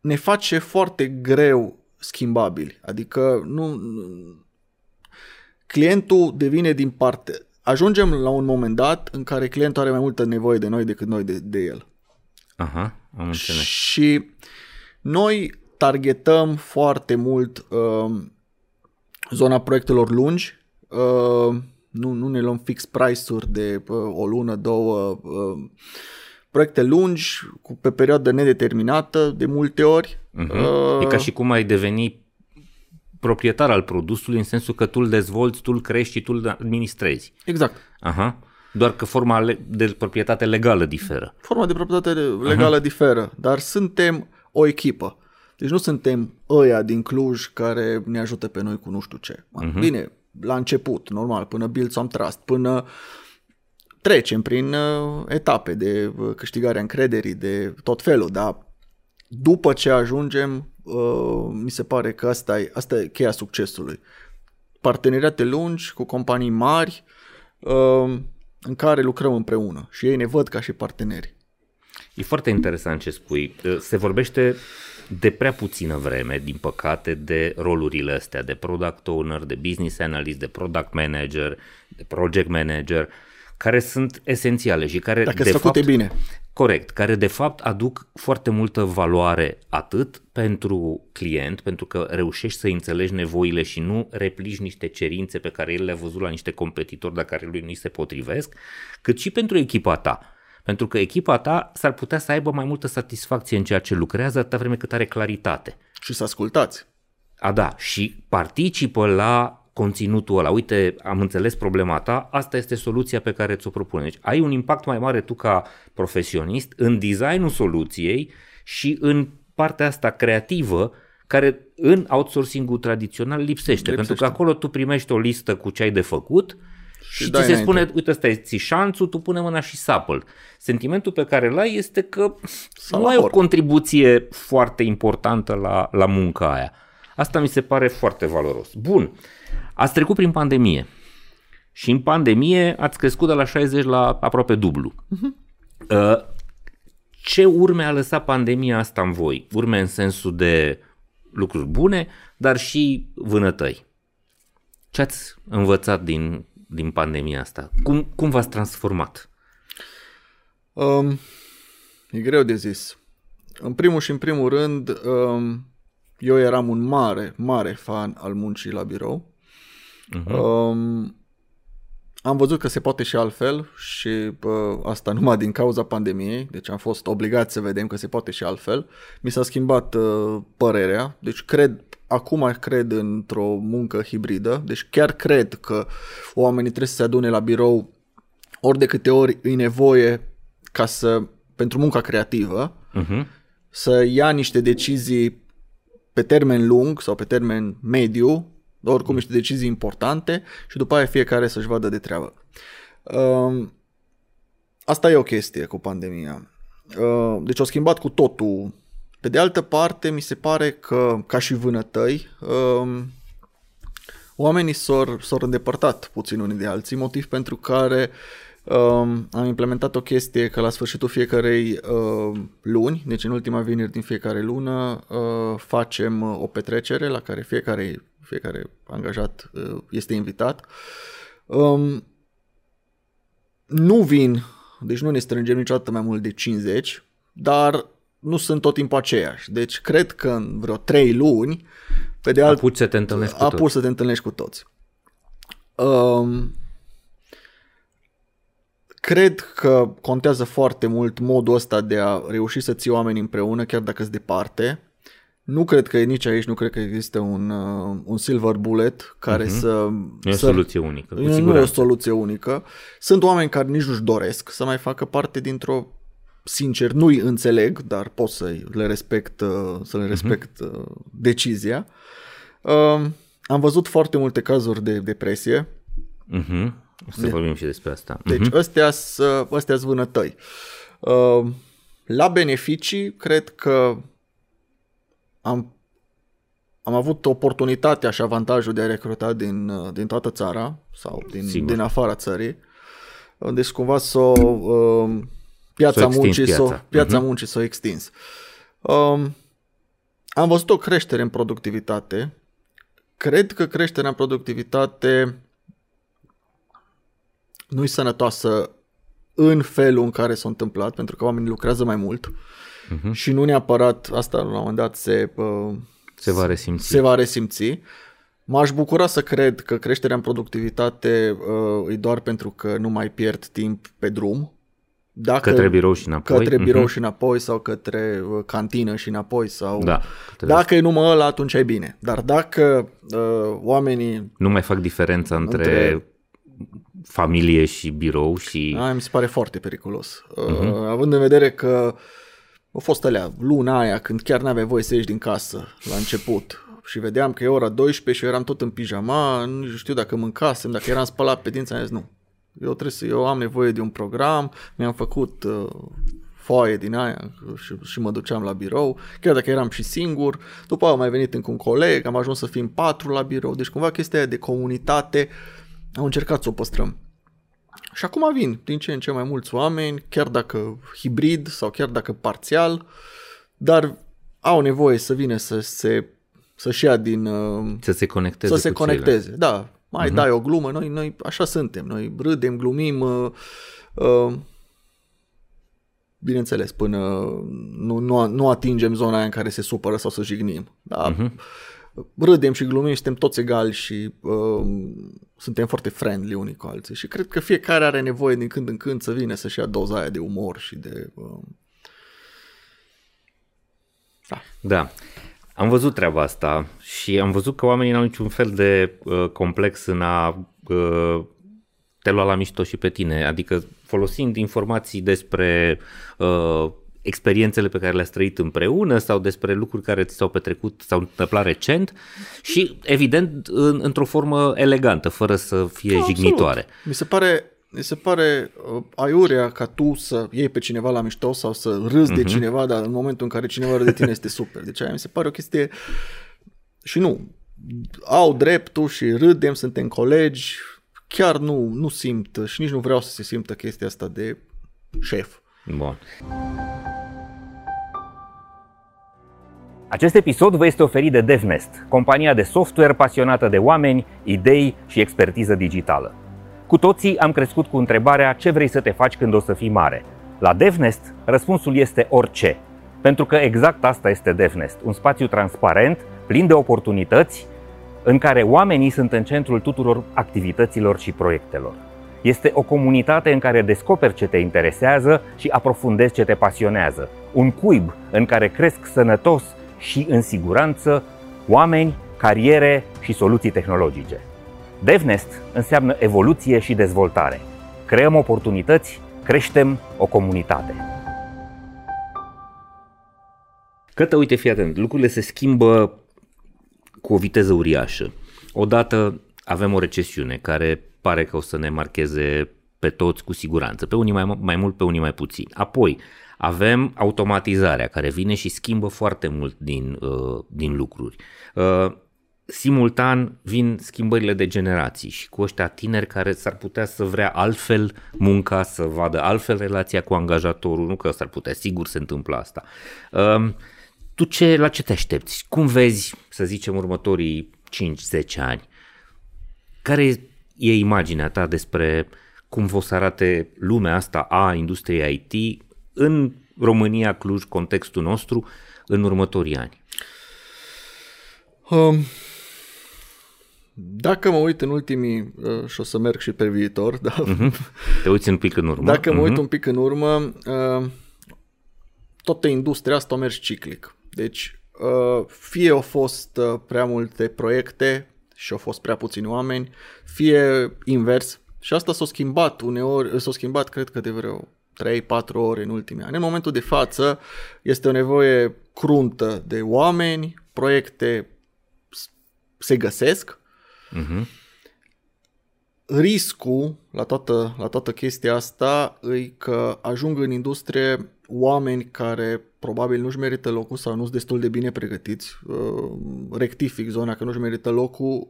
Speaker 1: ne face foarte greu schimbabili. Adică nu, clientul devine din parte. Ajungem la un moment dat în care clientul are mai multă nevoie de noi decât noi de, de el.
Speaker 2: Aha, am înțeles.
Speaker 1: Și noi targetăm foarte mult uh, zona proiectelor lungi. Uh, nu, nu ne luăm fix price-uri de uh, o lună, două. Uh, proiecte lungi, cu, pe perioadă nedeterminată, de multe ori.
Speaker 2: Uh-huh. Uh, e ca și cum ai deveni proprietar al produsului în sensul că tu îl dezvolți, tu îl crești și tu îl administrezi.
Speaker 1: Exact.
Speaker 2: Aha. Doar că forma le- de proprietate legală diferă.
Speaker 1: Forma de proprietate legală uh-huh. diferă, dar suntem o echipă. Deci nu suntem ăia din Cluj care ne ajută pe noi cu nu știu ce. Uh-huh. Bine, la început, normal, până build some trust, până trecem prin uh, etape de uh, câștigarea încrederii, de tot felul, dar după ce ajungem, uh, mi se pare că asta e, asta e cheia succesului. Parteneriate lungi cu companii mari uh, în care lucrăm împreună și ei ne văd ca și parteneri.
Speaker 2: E foarte interesant ce spui. Se vorbește de prea puțină vreme, din păcate, de rolurile astea, de product owner, de business analyst, de product manager, de project manager, care sunt esențiale și care
Speaker 1: Dacă
Speaker 2: de
Speaker 1: sunt făcute
Speaker 2: fapt,
Speaker 1: bine.
Speaker 2: Corect, care de fapt aduc foarte multă valoare atât pentru client, pentru că reușești să înțelegi nevoile și nu replici niște cerințe pe care el le-a văzut la niște competitori, dar care lui nu se potrivesc, cât și pentru echipa ta. Pentru că echipa ta s-ar putea să aibă mai multă satisfacție în ceea ce lucrează atâta vreme cât are claritate.
Speaker 1: Și să ascultați.
Speaker 2: A, da, și participă la conținutul ăla. Uite, am înțeles problema ta, asta este soluția pe care ți-o propune. Deci ai un impact mai mare tu ca profesionist în designul soluției și în partea asta creativă care în outsourcing-ul tradițional lipsește, lipsește, pentru că acolo tu primești o listă cu ce ai de făcut și, și ți se înainte. spune, uite, ăsta e țișanțul, tu pune mâna și sapă Sentimentul pe care îl ai este că Sau nu ai o contribuție foarte importantă la, la munca aia. Asta mi se pare foarte valoros. Bun, ați trecut prin pandemie și în pandemie ați crescut de la 60 la aproape dublu. Uh-huh. Ce urme a lăsat pandemia asta în voi? Urme în sensul de lucruri bune, dar și vânătăi. Ce ați învățat din din pandemia asta? Cum, cum v-ați transformat?
Speaker 1: Um, e greu de zis. În primul și în primul rând, um, eu eram un mare, mare fan al muncii la birou. Uh-huh. Um, am văzut că se poate și altfel și uh, asta numai din cauza pandemiei, deci am fost obligat să vedem că se poate și altfel. Mi s-a schimbat uh, părerea, deci cred acum cred într-o muncă hibridă, deci chiar cred că oamenii trebuie să se adune la birou ori de câte ori îi nevoie ca să, pentru munca creativă, uh-huh. să ia niște decizii pe termen lung sau pe termen mediu, oricum niște decizii importante și după aia fiecare să-și vadă de treabă. Uh, asta e o chestie cu pandemia. Uh, deci au schimbat cu totul pe de altă parte, mi se pare că, ca și vânătăi, um, oamenii s-au, s-au îndepărtat puțin unii de alții, motiv pentru care um, am implementat o chestie că la sfârșitul fiecarei uh, luni, deci în ultima vineri din fiecare lună, uh, facem o petrecere la care fiecare, fiecare angajat uh, este invitat. Um, nu vin, deci nu ne strângem niciodată mai mult de 50, dar nu sunt tot timpul aceiași. Deci cred că în vreo trei luni,
Speaker 2: pe de alt... Apuci să te întâlnești cu
Speaker 1: toți. Apuci să te întâlnești cu toți. Um, cred că contează foarte mult modul ăsta de a reuși să ții oameni împreună, chiar dacă sunt departe. Nu cred că nici aici, nu cred că există un, uh, un silver bullet care uh-huh. să... Nu
Speaker 2: e o soluție unică. Cu
Speaker 1: nu e o soluție unică. Sunt oameni care nici nu-și doresc să mai facă parte dintr-o sincer, nu-i înțeleg, dar pot să le respect, uh, să le mhm. respect uh-huh. decizia. Um, am văzut foarte multe cazuri de depresie.
Speaker 2: Uh-huh. O să de, vorbim și despre asta.
Speaker 1: Deci uh-huh. ăstea sunt vânătăi. Um, la beneficii, cred că am, am avut oportunitatea și avantajul de a recruta din, uh, din toată țara sau din, din afara țării. Deci cumva să o piața s-o muncii, piața, s-o, piața uh-huh. muncii s-o extins. Um, am văzut o creștere în productivitate. Cred că creșterea în productivitate nu e sănătoasă în felul în care s-a întâmplat, pentru că oamenii lucrează mai mult uh-huh. și nu neapărat, asta la un moment dat se, uh,
Speaker 2: se va resimți.
Speaker 1: Se va resimți. M-aș bucura să cred că creșterea în productivitate uh, e doar pentru că nu mai pierd timp pe drum
Speaker 2: dacă, către birou și înapoi.
Speaker 1: Către birou uh-huh. și înapoi sau către uh, cantină și înapoi. sau da, Dacă e numai ăla, atunci e bine. Dar dacă uh, oamenii...
Speaker 2: Nu mai fac diferența între, între familie și birou și...
Speaker 1: Aia mi se pare foarte periculos. Uh-huh. Având în vedere că au fost alea, luna aia, când chiar n-aveai voie să ieși din casă la început și vedeam că e ora 12 și eu eram tot în pijama, nu știu dacă mâncasem, dacă eram spălat pe dinți, am zis nu. Eu trebuie să, eu am nevoie de un program, mi-am făcut uh, foaie din aia și, și mă duceam la birou, chiar dacă eram și singur. După aia am mai venit încă un coleg, am ajuns să fim patru la birou, deci cumva chestia aia de comunitate am încercat să o păstrăm. Și acum vin din ce în ce mai mulți oameni, chiar dacă hibrid sau chiar dacă parțial, dar au nevoie să vină să se să-și ia din... Uh,
Speaker 2: să se conecteze
Speaker 1: Să se conecteze, ceilalți. da. Mai uh-huh. dai o glumă, noi, noi așa suntem, noi râdem, glumim, uh, uh, bineînțeles, până nu, nu, nu atingem zona aia în care se supără sau să jignim. Da? Uh-huh. Râdem și glumim, suntem toți egali și uh, suntem foarte friendly unii cu alții și cred că fiecare are nevoie din când în când să vină să-și ia doza aia de umor și de... Uh...
Speaker 2: Da. da. Am văzut treaba asta și am văzut că oamenii nu au niciun fel de uh, complex în a uh, te lua la mișto și pe tine, adică folosind informații despre uh, experiențele pe care le-ați trăit împreună sau despre lucruri care ți s-au petrecut sau întâmplat recent și, evident, în, într-o formă elegantă, fără să fie Absolut. jignitoare.
Speaker 1: Mi se pare mi se pare uh, aiurea ca tu să iei pe cineva la mișto sau să râzi uh-huh. de mhm. cineva, dar în momentul în care cineva râde de tine este super. Deci aia mi se pare o chestie și nu, au dreptul și râdem, suntem colegi, chiar nu, nu simt și nici nu vreau să se simtă chestia asta de șef.
Speaker 2: Bun. Acest episod vă este oferit de DevNest, compania de software pasionată de oameni, idei și expertiză digitală. Cu toții am crescut cu întrebarea ce vrei să te faci când o să fii mare. La DevNest, răspunsul este orice. Pentru că exact asta este DevNest, un spațiu transparent, plin de oportunități, în care oamenii sunt în centrul tuturor activităților și proiectelor. Este o comunitate în care descoperi ce te interesează și aprofundezi ce te pasionează. Un cuib în care cresc sănătos și în siguranță oameni, cariere și soluții tehnologice. DevNest înseamnă evoluție și dezvoltare. Creăm oportunități, creștem o comunitate. Cătă, uite, fii atent, lucrurile se schimbă cu o viteză uriașă. Odată avem o recesiune care pare că o să ne marcheze pe toți cu siguranță, pe unii mai, mai mult, pe unii mai puțin. Apoi avem automatizarea care vine și schimbă foarte mult din, uh, din lucruri. Uh, simultan vin schimbările de generații și cu ăștia tineri care s-ar putea să vrea altfel munca, să vadă altfel relația cu angajatorul, nu că s-ar putea, sigur se întâmplă asta. Uh, tu ce, la ce te aștepți? Cum vezi, să zicem, următorii 5-10 ani? Care e imaginea ta despre cum vă să arate lumea asta a industriei IT în România, Cluj, contextul nostru, în următorii ani? Um,
Speaker 1: dacă mă uit în ultimii, uh, și o să merg și pe viitor, da? Uh-huh.
Speaker 2: Te uiți un pic în urmă.
Speaker 1: Dacă mă uh-huh. uit un pic în urmă, uh, toată industria asta a mers ciclic. Deci, uh, fie au fost uh, prea multe proiecte și au fost prea puțini oameni, fie invers. Și asta s-a schimbat uneori, s-a schimbat cred că de vreo 3-4 ore în ultimii ani. În momentul de față este o nevoie cruntă de oameni, proiecte se găsesc. Uh-huh. Riscul la toată, la toată chestia asta e că ajung în industrie oameni care probabil nu-și merită locul sau nu sunt destul de bine pregătiți. Uh, rectific zona că nu-și merită locul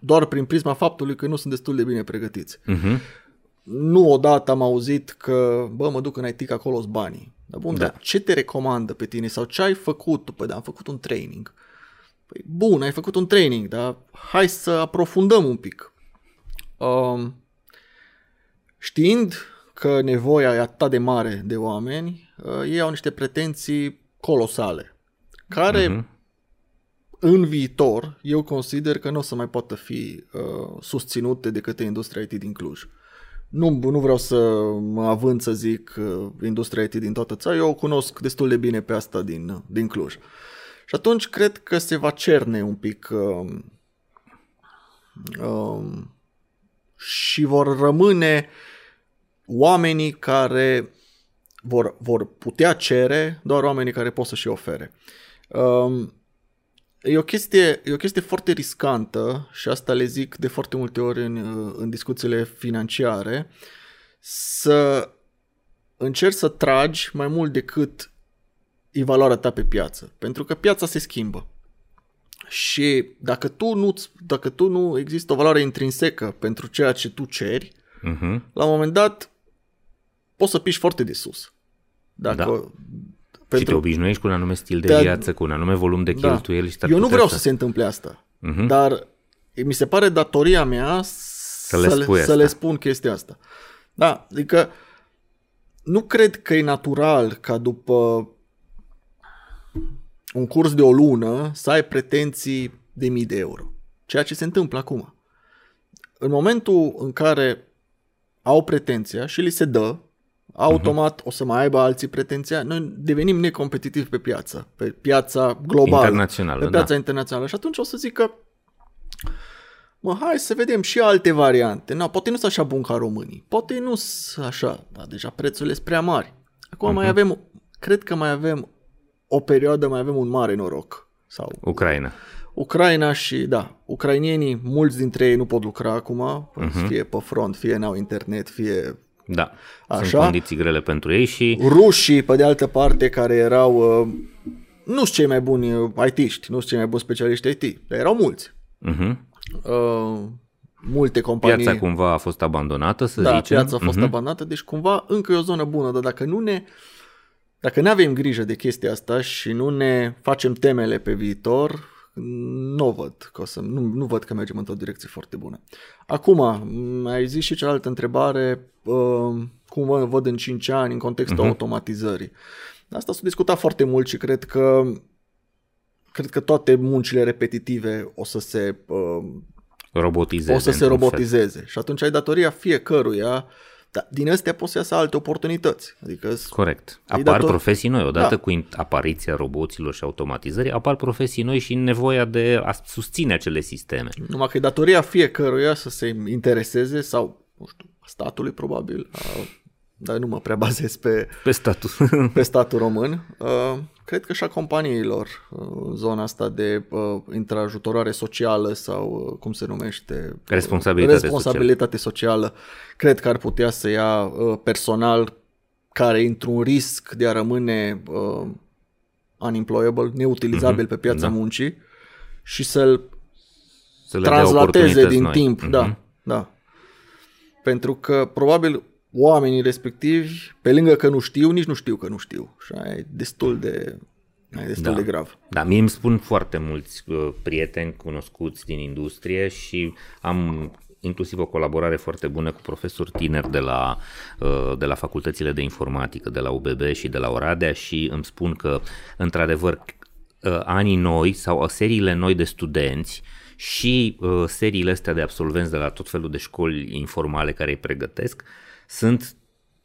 Speaker 1: doar prin prisma faptului că nu sunt destul de bine pregătiți. Uh-huh. Nu odată am auzit că, bă, mă duc în IT că acolo banii. Dar bun, da. dar ce te recomandă pe tine sau ce ai făcut? Păi da, am făcut un training. Păi bun, ai făcut un training, dar hai să aprofundăm un pic. Um, știind că nevoia e atât de mare de oameni, uh, ei au niște pretenții colosale, care uh-huh. în viitor eu consider că nu o să mai poată fi uh, susținute de către industria IT din Cluj. Nu, nu vreau să mă avânt să zic uh, industria IT din toată țara, eu o cunosc destul de bine pe asta din, din Cluj. Și atunci cred că se va cerne un pic uh, uh, și vor rămâne oamenii care vor, vor putea cere, doar oamenii care pot să și ofere. Um, e, o chestie, e o chestie foarte riscantă și asta le zic de foarte multe ori în, în discuțiile financiare, să încerci să tragi mai mult decât e valoarea ta pe piață. Pentru că piața se schimbă. Și dacă tu nu, dacă tu nu există o valoare intrinsecă pentru ceea ce tu ceri, uh-huh. la un moment dat poți să piși foarte de sus. Dacă,
Speaker 2: da. Pentru... Și te obișnuiești cu un anume stil de da. viață, cu un anume volum de da. cheltuieli.
Speaker 1: Da. Eu nu vreau să... să se întâmple asta, uh-huh. dar mi se pare datoria mea să, să, le, spui să le spun chestia asta. Da, adică nu cred că e natural ca după un curs de o lună să ai pretenții de mii de euro. Ceea ce se întâmplă acum. În momentul în care au pretenția și li se dă, automat uh-huh. o să mai aibă alții pretenția, noi devenim necompetitivi pe piață, pe piața globală,
Speaker 2: internațională,
Speaker 1: pe piața
Speaker 2: da.
Speaker 1: internațională și atunci o să zică mă, hai să vedem și alte variante. Na, poate nu sunt așa bun ca românii, poate nu sunt așa, dar deja prețurile sunt prea mari. Acum uh-huh. mai mhm. avem, cred că mai avem o perioadă, mai avem un mare noroc. Sau
Speaker 2: Ucraina.
Speaker 1: Ucraina și, da, ucrainienii, mulți dintre ei nu pot lucra acum, uh-huh. fie pe front, fie n-au internet, fie
Speaker 2: da, Așa. sunt condiții grele pentru ei și...
Speaker 1: Rușii, pe de altă parte, care erau, uh, nu sunt cei mai buni uh, IT-ști, nu sunt cei mai buni specialiști IT, dar erau mulți. Uh-huh. Uh, multe companii...
Speaker 2: Piața cumva a fost abandonată, să
Speaker 1: da,
Speaker 2: zicem.
Speaker 1: piața a fost uh-huh. abandonată, deci cumva încă e o zonă bună, dar dacă nu ne... Dacă nu avem grijă de chestia asta și nu ne facem temele pe viitor, nu văd că o să, nu, nu văd că mergem într-o direcție foarte bună. Acum, ai zis și cealaltă întrebare, uh, cum vă văd în 5 ani în contextul uh-huh. automatizării. Asta s-a discutat foarte mult și cred că cred că toate muncile repetitive o să se uh,
Speaker 2: robotizeze.
Speaker 1: O să se robotizeze. Fel. Și atunci ai datoria fiecăruia dar din astea pot să iasă alte oportunități. Adică
Speaker 2: Corect. Apar dator... profesii noi. Odată da. cu apariția roboților și automatizării, apar profesii noi și nevoia de a susține acele sisteme.
Speaker 1: Numai că e datoria fiecăruia să se intereseze sau, nu știu, statului probabil, a, dar nu mă prea bazez pe,
Speaker 2: pe, statul.
Speaker 1: pe statul român. Uh, cred că și a companiilor uh, zona asta de uh, intrajutorare socială sau uh, cum se numește?
Speaker 2: Responsabilitate,
Speaker 1: responsabilitate socială. socială. Cred că ar putea să ia uh, personal care intră un risc de a rămâne uh, unemployable, neutilizabil uh-huh, pe piața da. muncii și să-l să translateze din noi. timp. Uh-huh. Da, da. Pentru că probabil oamenii respectivi, pe lângă că nu știu, nici nu știu că nu știu. Și e destul de, e destul
Speaker 2: da.
Speaker 1: de grav.
Speaker 2: Da, mie îmi spun foarte mulți uh, prieteni cunoscuți din industrie și am inclusiv o colaborare foarte bună cu profesori tineri de la, uh, de la facultățile de informatică, de la UBB și de la Oradea și îmi spun că, într-adevăr, uh, anii noi sau seriile noi de studenți și seriile astea de absolvenți de la tot felul de școli informale care îi pregătesc, sunt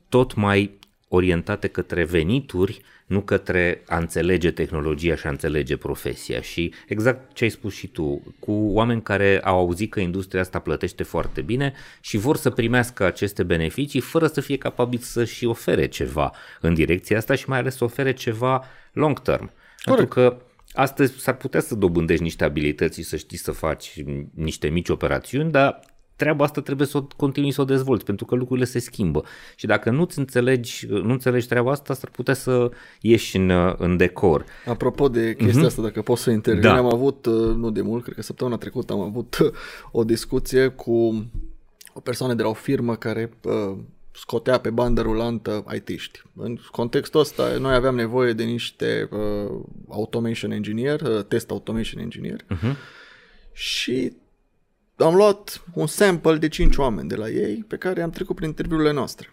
Speaker 2: tot mai orientate către venituri, nu către a înțelege tehnologia și a înțelege profesia. Și exact ce ai spus și tu, cu oameni care au auzit că industria asta plătește foarte bine și vor să primească aceste beneficii fără să fie capabili să și ofere ceva în direcția asta și mai ales să ofere ceva long term. Corect. Pentru că astăzi s-ar putea să dobândești niște abilități și să știi să faci niște mici operațiuni, dar treaba asta trebuie să o continui să o dezvolți, pentru că lucrurile se schimbă. Și dacă nu-ți înțelegi, nu înțelegi treaba asta, s-ar putea să ieși în, în decor.
Speaker 1: Apropo de chestia uh-huh. asta, dacă pot să intervin, da. am avut, uh, nu de mult, cred că săptămâna trecută am avut uh, o discuție cu o persoană de la o firmă care uh, scotea pe bandă rulantă IT-ști. În contextul ăsta, noi aveam nevoie de niște uh, automation engineer, uh, test automation engineer, uh-huh. și am luat un sample de 5 oameni de la ei pe care am trecut prin interviurile noastre.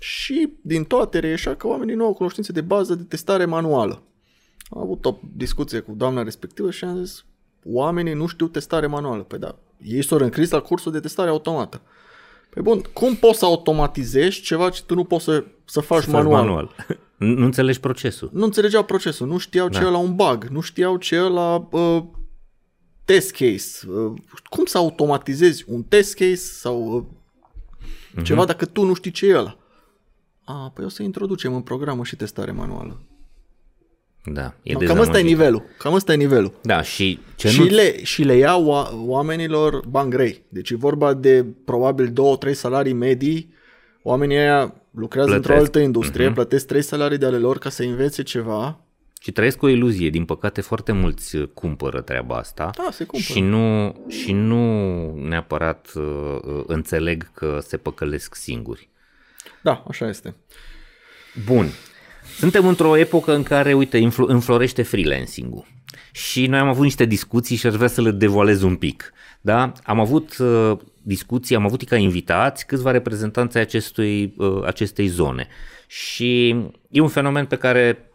Speaker 1: Și din toate reieșea că oamenii nu au cunoștințe de bază de testare manuală. Am avut o discuție cu doamna respectivă și am zis, oamenii nu știu testare manuală. Păi da, ei s-au încris la cursul de testare automată. Păi bun, cum poți să automatizezi ceva ce tu nu poți să, să faci să manual? manual.
Speaker 2: nu înțelegi procesul.
Speaker 1: Nu înțelegeau procesul, nu știau da. ce e la un bug, nu știau ce e la uh, test case. Uh, cum să automatizezi un test case sau uh, uh-huh. ceva dacă tu nu știi ce e ăla. A, păi o să introducem în programă și testare manuală.
Speaker 2: Da, e
Speaker 1: No, cam ăsta e nivelul. Cam ăsta e nivelul.
Speaker 2: Da, și ce
Speaker 1: Și
Speaker 2: nu...
Speaker 1: le, și le ia oa- oamenilor bani grei. Deci e vorba de probabil două, trei salarii medii. Oamenii ăia lucrează
Speaker 2: Plătesc.
Speaker 1: într-o altă industrie, uh-huh. plătesc trei salarii de ale lor ca să învețe ceva.
Speaker 2: Și trăiesc o iluzie, din păcate foarte mulți uh, cumpără treaba asta
Speaker 1: Da, se cumpără.
Speaker 2: și nu, și nu neapărat uh, uh, înțeleg că se păcălesc singuri.
Speaker 1: Da, așa este.
Speaker 2: Bun. Suntem într-o epocă în care, uite, influ- înflorește freelancing-ul. Și noi am avut niște discuții și aș vrea să le devoalez un pic. Da? Am avut uh, discuții, am avut ca invitați câțiva reprezentanți ai acestui, uh, acestei zone. Și e un fenomen pe care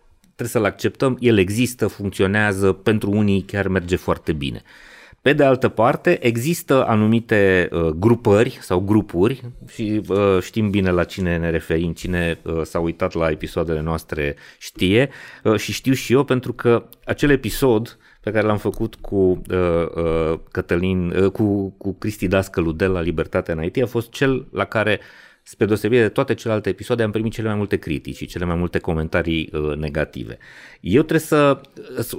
Speaker 2: trebuie să-l acceptăm, el există, funcționează, pentru unii chiar merge foarte bine. Pe de altă parte, există anumite uh, grupări sau grupuri și uh, știm bine la cine ne referim, cine uh, s-a uitat la episoadele noastre știe uh, și știu și eu pentru că acel episod pe care l-am făcut cu uh, uh, Cătălin, uh, cu, cu Cristi Dascălu de la Libertatea în IT a fost cel la care spre deosebire de toate celelalte episoade, am primit cele mai multe critici și cele mai multe comentarii uh, negative. Eu trebuie să...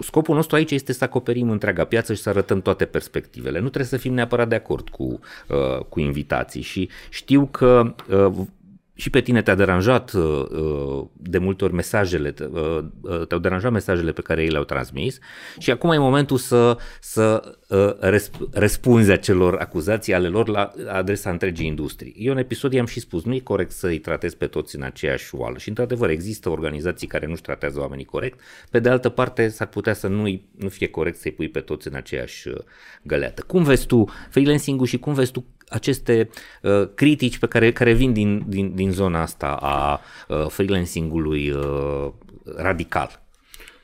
Speaker 2: Scopul nostru aici este să acoperim întreaga piață și să arătăm toate perspectivele. Nu trebuie să fim neapărat de acord cu, uh, cu invitații și știu că uh, și pe tine te-a deranjat uh, de multe ori mesajele, uh, te-au deranjat mesajele pe care ei le-au transmis și acum e momentul să, să uh, răspunzi acelor acuzații ale lor la adresa întregii industrii. Eu în episod i-am și spus, nu e corect să îi tratezi pe toți în aceeași oală și într-adevăr există organizații care nu-și tratează oamenii corect, pe de altă parte s-ar putea să nu, nu fie corect să-i pui pe toți în aceeași găleată. Cum vezi tu freelancing-ul și cum vezi tu aceste uh, critici pe care, care vin din, din, din zona asta a uh, freelancing-ului uh, radical.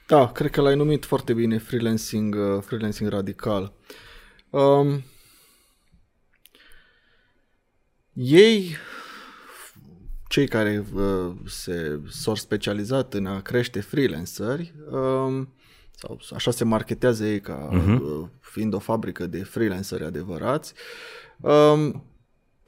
Speaker 1: Da, cred că l-ai numit foarte bine freelancing, uh, freelancing radical. Um, ei, cei care uh, se, s-au specializat în a crește freelanceri, um, sau așa se marketează ei ca uh-huh. uh, fiind o fabrică de freelanceri adevărați, um,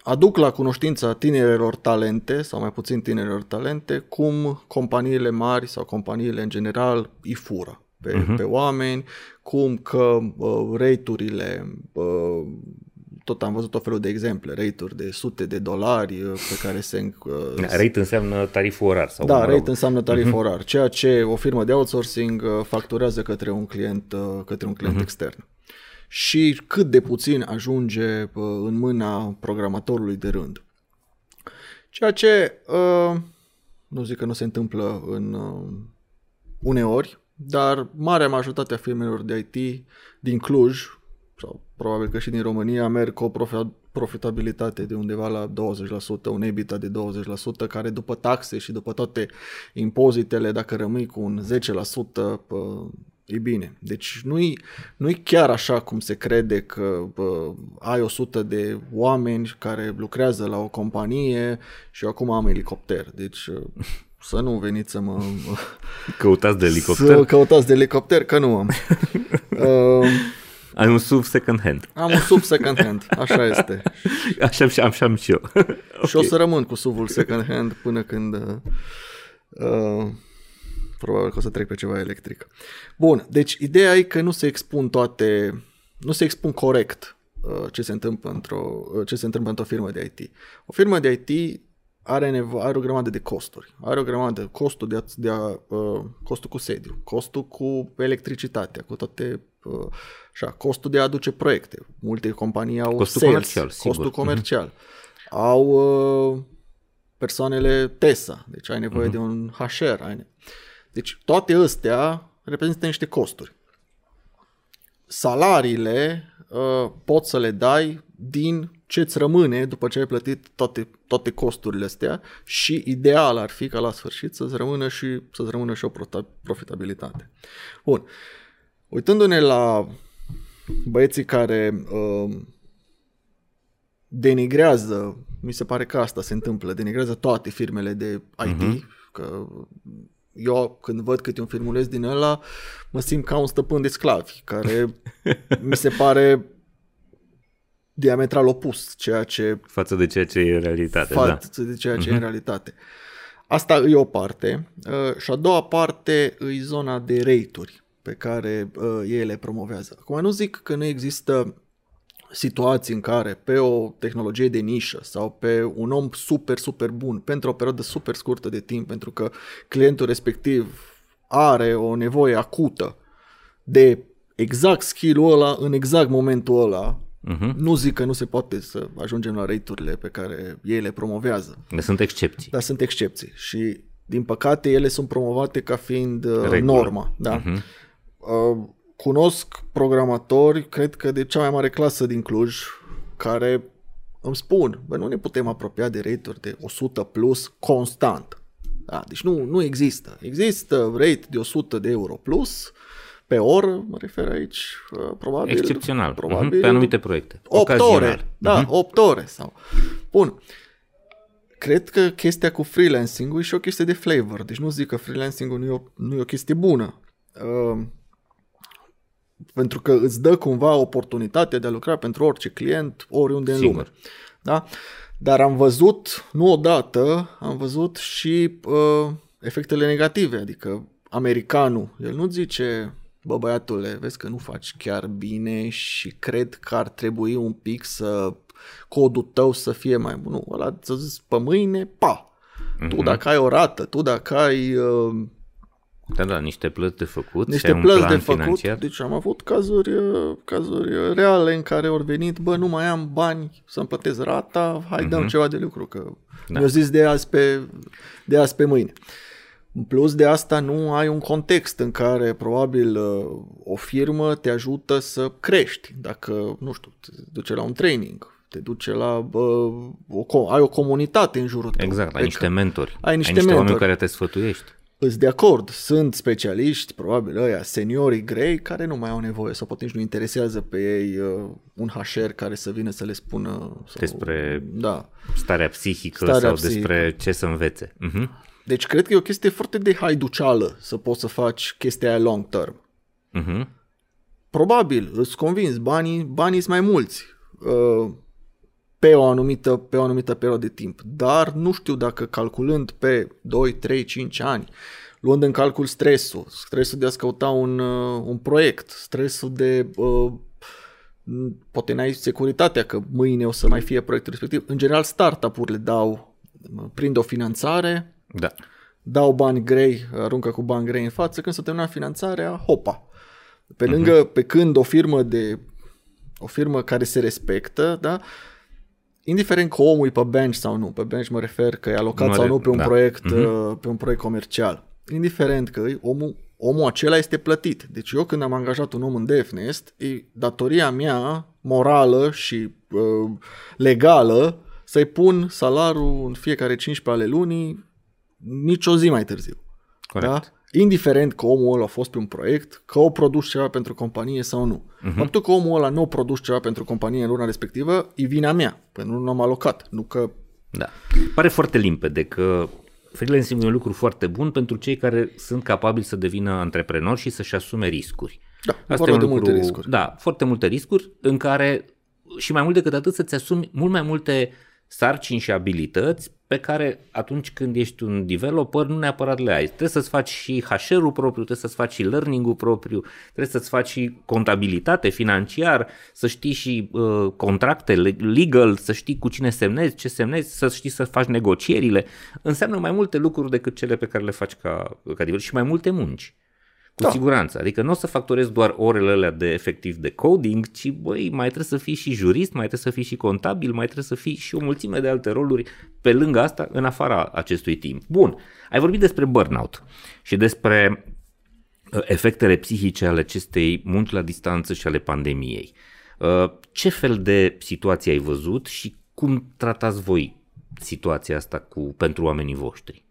Speaker 1: aduc la cunoștința tinerilor talente sau mai puțin tinerilor talente cum companiile mari sau companiile în general îi fură pe, uh-huh. pe oameni, cum că uh, rate-urile uh, tot am văzut tot felul de exemple, rate-uri de sute de dolari pe care se...
Speaker 2: Uh, rate înseamnă tariful orar. Sau
Speaker 1: da, rate înseamnă tarif uh-huh. orar, ceea ce o firmă de outsourcing facturează către un client, către un client uh-huh. extern și cât de puțin ajunge în mâna programatorului de rând. Ceea ce nu zic că nu se întâmplă în uneori, dar marea majoritate a firmelor de IT din Cluj, sau probabil că și din România, merg cu o profitabilitate de undeva la 20%, un EBITDA de 20%, care după taxe și după toate impozitele, dacă rămâi cu un 10%, E bine, deci nu-i, nu-i chiar așa cum se crede că bă, ai 100 de oameni care lucrează la o companie și eu acum am elicopter. Deci să nu veniți să mă...
Speaker 2: Căutați de elicopter?
Speaker 1: Să căutați de elicopter, că nu am. uh,
Speaker 2: ai un sub second hand.
Speaker 1: Am un sub second hand, așa este.
Speaker 2: Așa am, am, am și eu. okay.
Speaker 1: Și o să rămân cu subul second hand până când... Uh, probabil că o să trec pe ceva electric. Bun, deci ideea e că nu se expun toate, nu se expun corect uh, ce se întâmplă într-o, uh, ce se întâmplă într-o firmă de IT. O firmă de IT are, nevo- are o grămadă de costuri. Are o grămadă, costul, de a, de a, uh, costul cu sediu, costul cu electricitatea, cu toate, uh, așa, costul de a aduce proiecte. Multe companii au
Speaker 2: costul
Speaker 1: sales,
Speaker 2: comercial, sigur.
Speaker 1: costul comercial. Uh-huh. Au uh, persoanele TESA, deci ai nevoie uh-huh. de un HR. Ai ne- deci toate astea reprezintă niște costuri. Salariile uh, poți să le dai din ce îți rămâne după ce ai plătit toate, toate costurile astea și ideal ar fi ca la sfârșit să-ți rămână și, să-ți rămână și o profitabilitate. Bun. Uitându-ne la băieții care uh, denigrează, mi se pare că asta se întâmplă, denigrează toate firmele de IT, uh-huh. că eu când văd câte un filmuleț din ăla, mă simt ca un stăpân de sclavi, care mi se pare diametral opus ceea ce
Speaker 2: Față de ceea ce e realitate, da.
Speaker 1: față de ceea ce e în realitate. Asta e o parte. Uh, și a doua parte e zona de rate-uri pe care uh, ei le promovează. Acum nu zic că nu există situații în care pe o tehnologie de nișă sau pe un om super, super bun pentru o perioadă super scurtă de timp, pentru că clientul respectiv are o nevoie acută de exact skill-ul ăla în exact momentul ăla,
Speaker 2: Uh-huh.
Speaker 1: nu zic că nu se poate să ajungem la rate-urile pe care ei le promovează,
Speaker 2: Deci sunt excepții.
Speaker 1: dar sunt excepții și din păcate ele sunt promovate ca fiind uh,
Speaker 2: Regulă.
Speaker 1: norma. Da?
Speaker 2: Mhm.
Speaker 1: Uh, cunosc programatori, cred că de cea mai mare clasă din Cluj, care îmi spun, bă, nu ne putem apropia de rate-uri de 100 plus constant. Da, deci nu, nu există. Există rate de 100 de euro plus pe oră, mă refer aici, uh, probabil.
Speaker 2: Excepțional.
Speaker 1: Probabil
Speaker 2: Mhm. Pe anumite proiecte.
Speaker 1: 8
Speaker 2: Ocazional.
Speaker 1: ore. Da, 8 ore sau. Bun. Cred că chestia cu freelancing-ul e și o chestie de flavor. Deci nu zic că freelancing-ul nu e o, nu e o chestie bună. Uh, pentru că îți dă cumva oportunitatea de a lucra pentru orice client, oriunde în
Speaker 2: Sigur.
Speaker 1: lume. Da? Dar am văzut, nu odată, am văzut și uh, efectele negative. Adică americanul, el nu zice, bă băiatule, vezi că nu faci chiar bine și cred că ar trebui un pic să codul tău să fie mai bun. Nu, ăla să zis pe mâine, pa! Tu dacă ai o rată, tu dacă ai uh,
Speaker 2: Da, da, niște plăți de făcut. și
Speaker 1: niște
Speaker 2: ai un
Speaker 1: plăți
Speaker 2: plan
Speaker 1: de făcut,
Speaker 2: Financiar.
Speaker 1: deci am avut cazuri, uh, cazuri reale în care au venit, bă, nu mai am bani să-mi plătesc rata, hai dăm ceva de lucru, că
Speaker 2: Da.
Speaker 1: da. mi-au zis de azi, pe, de azi pe mâine. În plus de asta nu ai un context în care probabil uh, o firmă te ajută să crești. Dacă, nu știu, te duce la un training, te duce la, bă, o, co- ai o comunitate în jurul tău.
Speaker 2: Exact, ai
Speaker 1: pe
Speaker 2: niște mentori.
Speaker 1: ai niște
Speaker 2: ai niște oameni
Speaker 1: mentori.
Speaker 2: care te sfătuiești.
Speaker 1: Îți de acord, sunt specialiști, probabil ăia, seniorii grei, care nu mai au nevoie sau poate nici nu interesează pe ei uh, un HR care să vină să le spună... Sau,
Speaker 2: Despre-
Speaker 1: Da.
Speaker 2: Starea psihică
Speaker 1: Starea
Speaker 2: sau
Speaker 1: psihică.
Speaker 2: despre ce să învețe. Uh-huh.
Speaker 1: Deci cred că e o chestie foarte de haiduceală să poți să faci chestia aia long term.
Speaker 2: Uh-huh.
Speaker 1: Probabil, îți convins, banii, banii sunt mai mulți uh, pe o anumită, pe o anumită perioadă de timp. Dar nu știu dacă calculând pe 2, 3, 5 ani, luând în calcul stresul, stresul de a-ți căuta un, uh, un proiect, stresul de uh, m, poate n-ai securitatea că mâine o să mai fie proiectul respectiv. În general, startup-urile dau, prind o finanțare,
Speaker 2: Da.
Speaker 1: dau bani grei, aruncă cu bani grei în față, când s-a terminat finanțarea, hopa. Pe lângă, uh-huh. pe când o firmă de o firmă care se respectă, da, indiferent că omul e pe bench sau nu, pe bench mă refer că e alocat
Speaker 2: Nu
Speaker 1: sau
Speaker 2: are-
Speaker 1: nu pe un
Speaker 2: da.
Speaker 1: proiect, uh-huh. pe un proiect comercial. Indiferent că e, omul, omul acela este plătit. Deci eu când am angajat un om în DevNest, e datoria mea morală și uh, legală să-i pun salariul în fiecare 15 ale lunii nici o zi mai târziu.
Speaker 2: Corect.
Speaker 1: Da? Indiferent că omul ăla a fost pe un proiect, că a produs ceva pentru companie sau nu. Uh-huh. Faptul că omul ăla nu a produs ceva pentru companie în luna respectivă, e vina mea, pentru că nu am alocat, nu că...
Speaker 2: Da. Pare foarte limpede că freelancing e un lucru foarte bun pentru cei care sunt capabili să devină antreprenori și să-și asume riscuri.
Speaker 1: Da, e vorba de multe riscuri.
Speaker 2: Da, foarte multe riscuri în care și mai mult decât atât să-ți asumi mult mai multe sarcini și abilități pe care atunci când ești un developer nu neapărat le ai. Trebuie să-ți faci și HR-ul propriu, trebuie să-ți faci și learning-ul propriu, trebuie să-ți faci și contabilitate, financiar, să știi și uh, contracte le- legal, să știi cu cine semnezi, ce semnezi, să știi să faci negocierile. Înseamnă mai multe lucruri decât cele pe care le faci ca, ca developer și mai multe munci. Cu da. siguranță. Adică nu o să factorezi doar orele alea de efectiv de coding, ci băi, mai trebuie să fii și jurist, mai trebuie să fii și contabil, mai trebuie să fii și o mulțime de alte roluri pe lângă asta, în afara acestui timp. Bun, ai vorbit despre burnout și despre uh, efectele psihice ale acestei munci la distanță și ale pandemiei. Uh, Ce fel de situații ai văzut și cum tratați voi situația asta cu, pentru oamenii voștri?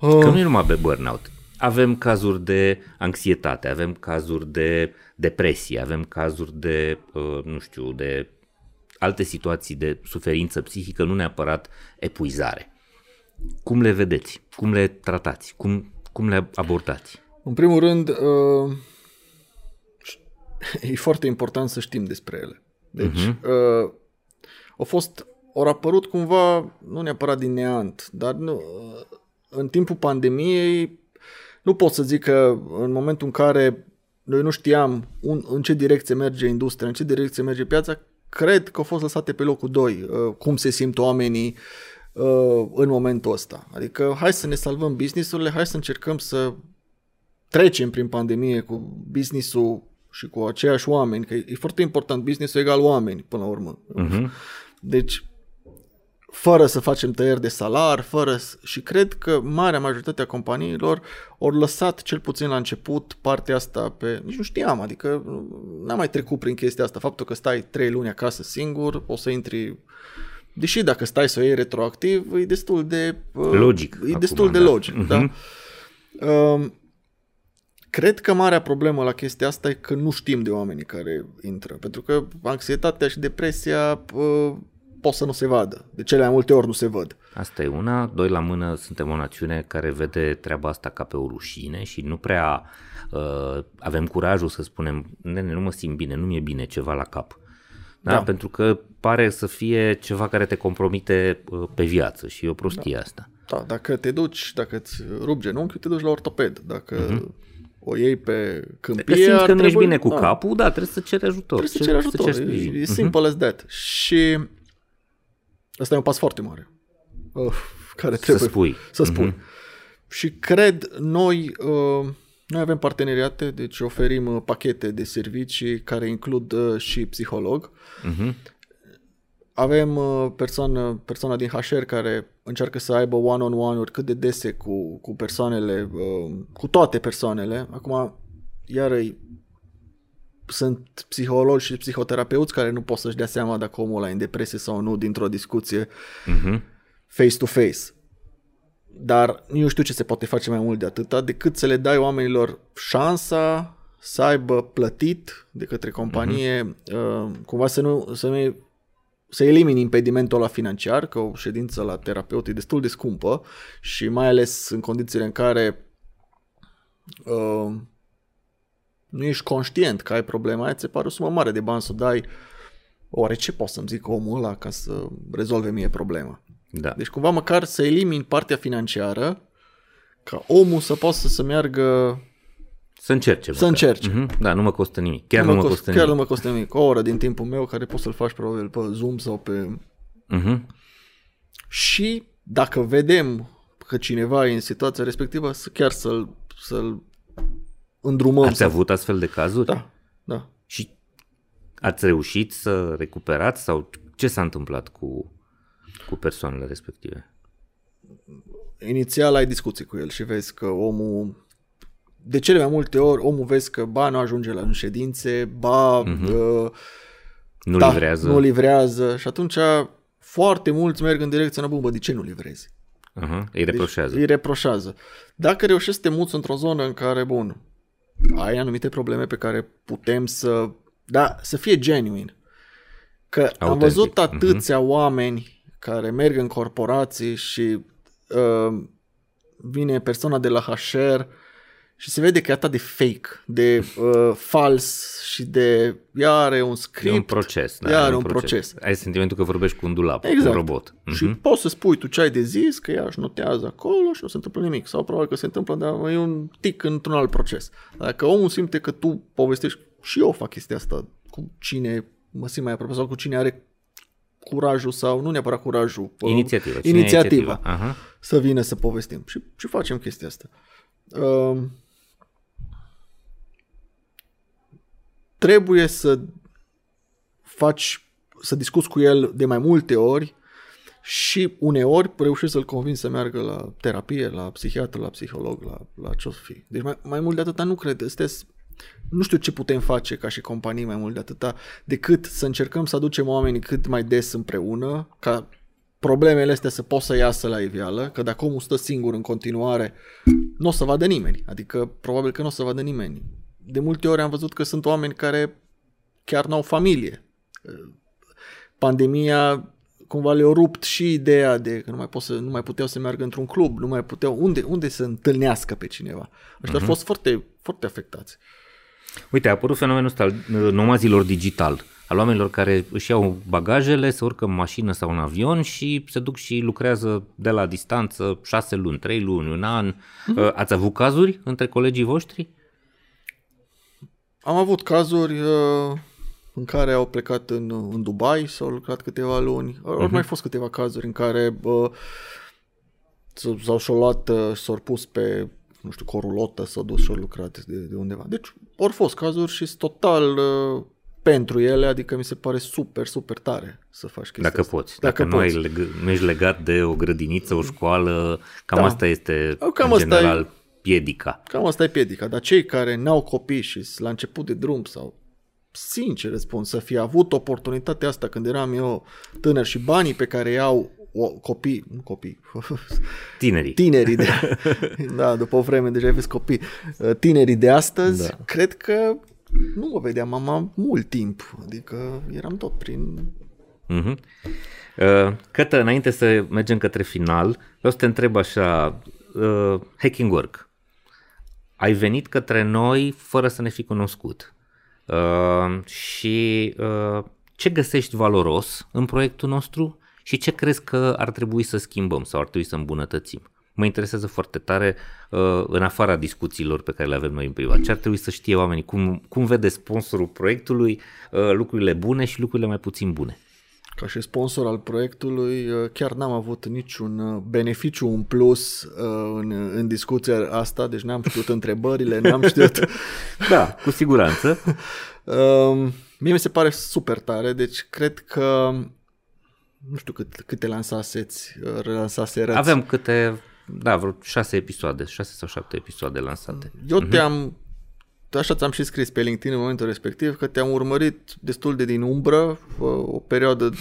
Speaker 2: Că nu e numai pe burnout. Avem cazuri de anxietate, avem cazuri de depresie, avem cazuri de, uh, nu știu, de alte situații de suferință psihică, nu neapărat epuizare. Cum le vedeți? Cum le tratați? Cum, cum le abordați?
Speaker 1: În primul rând, uh, e foarte important să știm despre ele. Deci, uh-huh. uh, au fost, au apărut cumva, nu neapărat din neant, dar nu, uh, în timpul pandemiei, nu pot să zic că în momentul în care noi nu știam un, în ce direcție merge industria, în ce direcție merge piața, cred că au fost lăsate pe locul 2, uh, cum se simt oamenii uh, în momentul ăsta. Adică hai să ne salvăm businessurile, hai să încercăm să trecem prin pandemie cu businessul și cu aceiași oameni, că e foarte important, business egal oameni până la urmă. Uh-huh. Deci, fără să facem tăieri de salar, fără să... și cred că marea majoritate a companiilor au lăsat cel puțin la început partea asta pe... Nici nu știam, adică n-am mai trecut prin chestia asta. Faptul că stai trei luni acasă singur, o să intri Deși dacă stai să o iei retroactiv, e destul de...
Speaker 2: Uh, logic.
Speaker 1: E acum, destul de da. logic, uh-huh. da? Uh, Cred că marea problemă la chestia asta e că nu știm de oamenii care intră, pentru că anxietatea și depresia uh, pot să nu se vadă. De cele mai multe ori nu se văd.
Speaker 2: Asta e una. Doi la mână, suntem o națiune care vede treaba asta ca pe o rușine și nu prea uh, avem curajul să spunem, nene, nu mă simt bine, nu mi-e bine ceva la cap. Da? da? Pentru că pare să fie ceva care te compromite uh, pe viață și e o prostie
Speaker 1: da.
Speaker 2: asta.
Speaker 1: Da, dacă te duci, dacă îți rup genunchiul, te duci la ortoped. Dacă uh-huh o iei pe câmpie... Că
Speaker 2: simți că nu ești bine cu da. capul, da, trebuie să ceri ajutor.
Speaker 1: Trebuie să ceri ajutor, să ceri e, e simple uh-huh. as that. Și ăsta e un pas foarte mare. Uh, care trebuie
Speaker 2: să spui.
Speaker 1: Să spui. Uh-huh. Și cred, noi, uh, noi avem parteneriate, deci oferim uh, pachete de servicii care includ uh, și psiholog. Uh-huh. Avem uh, persoană, persoana din HR care încearcă să aibă one-on-one-uri cât de dese cu, cu persoanele, uh, cu toate persoanele. Acum, iar sunt psihologi și psihoterapeuți care nu pot să-și dea seama dacă omul ăla e în depresie sau nu dintr-o discuție uh-huh. face-to-face. Dar nu știu ce se poate face mai mult de atâta decât să le dai oamenilor șansa să aibă plătit de către companie, uh-huh. uh, cumva să nu, să nu să elimini impedimentul la financiar, că o ședință la terapeut e destul de scumpă și mai ales în condițiile în care uh, nu ești conștient că ai problema aia, ți se pare o sumă mare de bani să dai oare ce pot să-mi zic omul ăla ca să rezolve mie problema.
Speaker 2: Da.
Speaker 1: Deci cumva măcar să elimini partea financiară ca omul să poată să meargă
Speaker 2: să încerce.
Speaker 1: Să încerce.
Speaker 2: Uh-huh. Da, nu mă costă nimic. Chiar nu, nu mă costă, costă
Speaker 1: chiar
Speaker 2: nimic.
Speaker 1: nu mă costă nimic. O oră din timpul meu care poți să-l faci probabil pe Zoom sau pe... Uh-huh. Și dacă vedem că cineva e în situația respectivă, să chiar să-l, să-l îndrumăm.
Speaker 2: Ați să... avut astfel de cazuri?
Speaker 1: Da, da.
Speaker 2: Și ați reușit să recuperați sau ce s-a întâmplat cu, cu persoanele respective?
Speaker 1: Inițial ai discuții cu el și vezi că omul de cele mai multe ori omul vezi că ba nu ajunge la ședințe, ba uh-huh. uh,
Speaker 2: nu da, livrează.
Speaker 1: Nu livrează și atunci foarte mulți merg în direcția bă, de ce nu livrezi?
Speaker 2: Uh-huh. Îi reproșează.
Speaker 1: Deci, îi reproșează. Dacă reușești să te muți într-o zonă în care, bun, ai anumite probleme pe care putem să, da, să fie genuine. Că Autentic. am văzut atâția uh-huh. oameni care merg în corporații și uh, vine persoana de la HR și se vede că e atât de fake, de uh, fals și de iar un script.
Speaker 2: E un proces. Da,
Speaker 1: iar un, un proces. proces.
Speaker 2: Ai sentimentul că vorbești cu un dulap, exact. cu un robot.
Speaker 1: Și uh-huh. poți să spui tu ce ai de zis, că ea își notează acolo și nu se întâmplă nimic. Sau probabil că se întâmplă, dar e un tic într-un alt proces. Dacă omul simte că tu povestești, și eu fac chestia asta cu cine mă simt mai aproape sau cu cine are curajul sau nu neapărat curajul.
Speaker 2: Inițiativa.
Speaker 1: Inițiativa. inițiativa. Uh-huh. Să vină să povestim. Și, și facem chestia asta. Uh, trebuie să faci, să discuți cu el de mai multe ori și uneori reușești să-l convingi să meargă la terapie, la psihiatru, la psiholog, la, la ce o să fie. Deci mai, mai mult de atâta nu cred. Sunteți, nu știu ce putem face ca și companii mai mult de atâta decât să încercăm să aducem oamenii cât mai des împreună ca problemele astea să poată să iasă la iveală, că dacă omul stă singur în continuare, nu o să vadă nimeni. Adică probabil că nu o să vadă nimeni de multe ori am văzut că sunt oameni care chiar n-au familie. Pandemia cumva le-a rupt și ideea de că nu mai, pot să, nu mai puteau să meargă într-un club, nu mai puteau, unde, unde să întâlnească pe cineva. Ăștia uh-huh. au mhm. fost foarte, foarte afectați.
Speaker 2: Uite, a apărut fenomenul ăsta al uh, nomazilor digital, al oamenilor care își iau bagajele, se urcă în mașină sau în avion și se duc și lucrează de la distanță șase luni, trei luni, un an. Mm-hmm. Ați avut cazuri între colegii voștri?
Speaker 1: Am avut cazuri uh, în care au plecat în, în Dubai, s-au lucrat câteva luni. Au uh-huh. mai fost câteva cazuri în care uh, s-au și luat, uh, s-au pus pe nu știu, corulotă, s-au dus și au lucrat de, de undeva. Deci, au fost cazuri și total uh, pentru ele, adică mi se pare super, super tare să faci chestia
Speaker 2: Dacă
Speaker 1: asta.
Speaker 2: poți. Dacă, Dacă poți. nu, ai leg- nu ești legat de o grădiniță, o școală, cam da. asta este cam în asta general e, piedica.
Speaker 1: Cam asta e piedica, dar cei care n-au copii și la început de drum sau sincer spun, să fi avut oportunitatea asta când eram eu tânăr și banii pe care iau o, copii, nu copii,
Speaker 2: tinerii.
Speaker 1: Tinerii, de, da, după o vreme deja aveți copii. Tinerii de astăzi, da. cred că nu mă vedeam mama mult timp, adică eram tot prin...
Speaker 2: Uh-huh. Uh, Cătă, înainte să mergem către final, vreau să te întreb așa, uh, Hacking Work, ai venit către noi fără să ne fi cunoscut uh, și uh, ce găsești valoros în proiectul nostru și ce crezi că ar trebui să schimbăm sau ar trebui să îmbunătățim? Mă interesează foarte tare uh, în afara discuțiilor pe care le avem noi în privat. Ce ar trebui să știe oamenii? Cum, cum vede sponsorul proiectului uh, lucrurile bune și lucrurile mai puțin bune?
Speaker 1: Ca și sponsor al proiectului, uh, chiar n-am avut niciun beneficiu în plus în, în discuția asta, deci n-am știut întrebările, n-am știut...
Speaker 2: da, cu siguranță.
Speaker 1: Um, mie mi se pare super tare, deci cred că nu știu cât, câte lansaseți, relansaserăți.
Speaker 2: Avem câte, da, vreo șase episoade, șase sau șapte episoade lansate.
Speaker 1: Eu uh-huh. te-am, așa ți-am și scris pe LinkedIn în momentul respectiv, că te-am urmărit destul de din umbră o perioadă,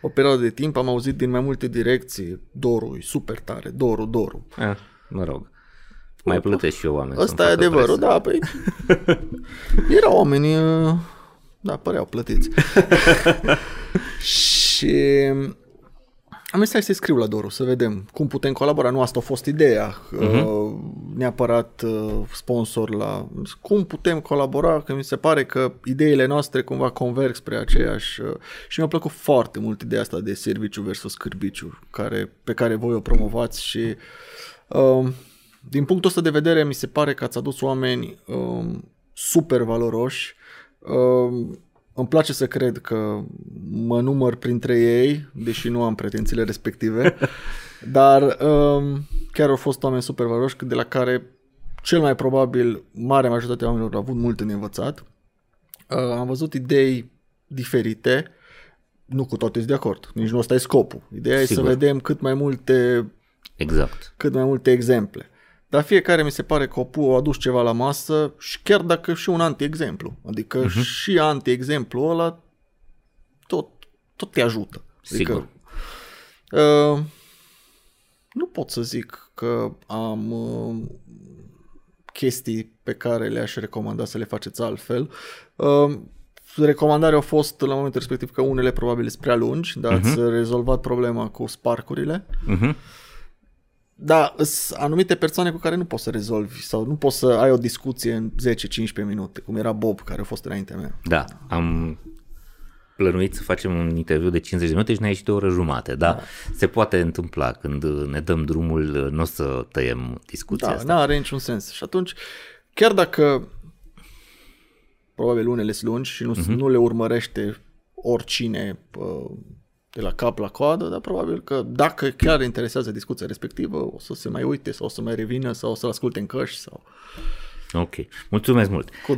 Speaker 1: o perioadă de timp, am auzit din mai multe direcții, Doru, e super tare, Doru, Doru.
Speaker 2: Ah, mă rog. Mai plătesc și eu oameni.
Speaker 1: Asta e adevărul, presă. da, păi erau oameni, da, păreau plătiți. și am zis să-i scriu la Doru, să vedem cum putem colabora. Nu asta a fost ideea, uh-huh. neapărat uh, sponsor la... Cum putem colabora, că mi se pare că ideile noastre cumva converg spre aceeași... Uh, și mi-a plăcut foarte mult ideea asta de serviciu versus cârbiciu, care, pe care voi o promovați și... Uh, din punctul ăsta de vedere, mi se pare că ați adus oameni uh, super valoroși, uh, îmi place să cred că mă număr printre ei, deși nu am pretențiile respective, dar um, chiar au fost oameni super valoroși de la care cel mai probabil mare majoritatea oamenilor au avut mult în învățat. Uh, am văzut idei diferite, nu cu toate de acord, nici nu ăsta e scopul. Ideea Sigur. e să vedem cât mai multe
Speaker 2: exact.
Speaker 1: cât mai multe exemple. Dar fiecare mi se pare că a adus ceva la masă și chiar dacă și un anti-exemplu. Adică uh-huh. și anti-exemplu ăla tot, tot te ajută.
Speaker 2: Sigur.
Speaker 1: Adică, uh, nu pot să zic că am uh, chestii pe care le-aș recomanda să le faceți altfel. Uh, recomandarea a fost la momentul respectiv că unele probabil sunt prea lungi, dar uh-huh. ați rezolvat problema cu sparcurile. Uh-huh. Da, sunt anumite persoane cu care nu poți să rezolvi sau nu poți să ai o discuție în 10-15 minute, cum era Bob, care a fost înaintea mea.
Speaker 2: Da, am plănuit să facem un interviu de 50 de minute și ne-a ieșit o oră jumate, da? da. Se poate întâmpla când ne dăm drumul, nu o să tăiem discuția
Speaker 1: da,
Speaker 2: asta.
Speaker 1: Da, nu are niciun sens. Și atunci, chiar dacă probabil unele sunt lungi și nu, uh-huh. nu le urmărește oricine uh, de la cap la coadă, dar probabil că dacă chiar interesează discuția respectivă, o să se mai uite sau o să mai revină sau o să-l asculte în căști sau...
Speaker 2: Ok, mulțumesc mult. Uh,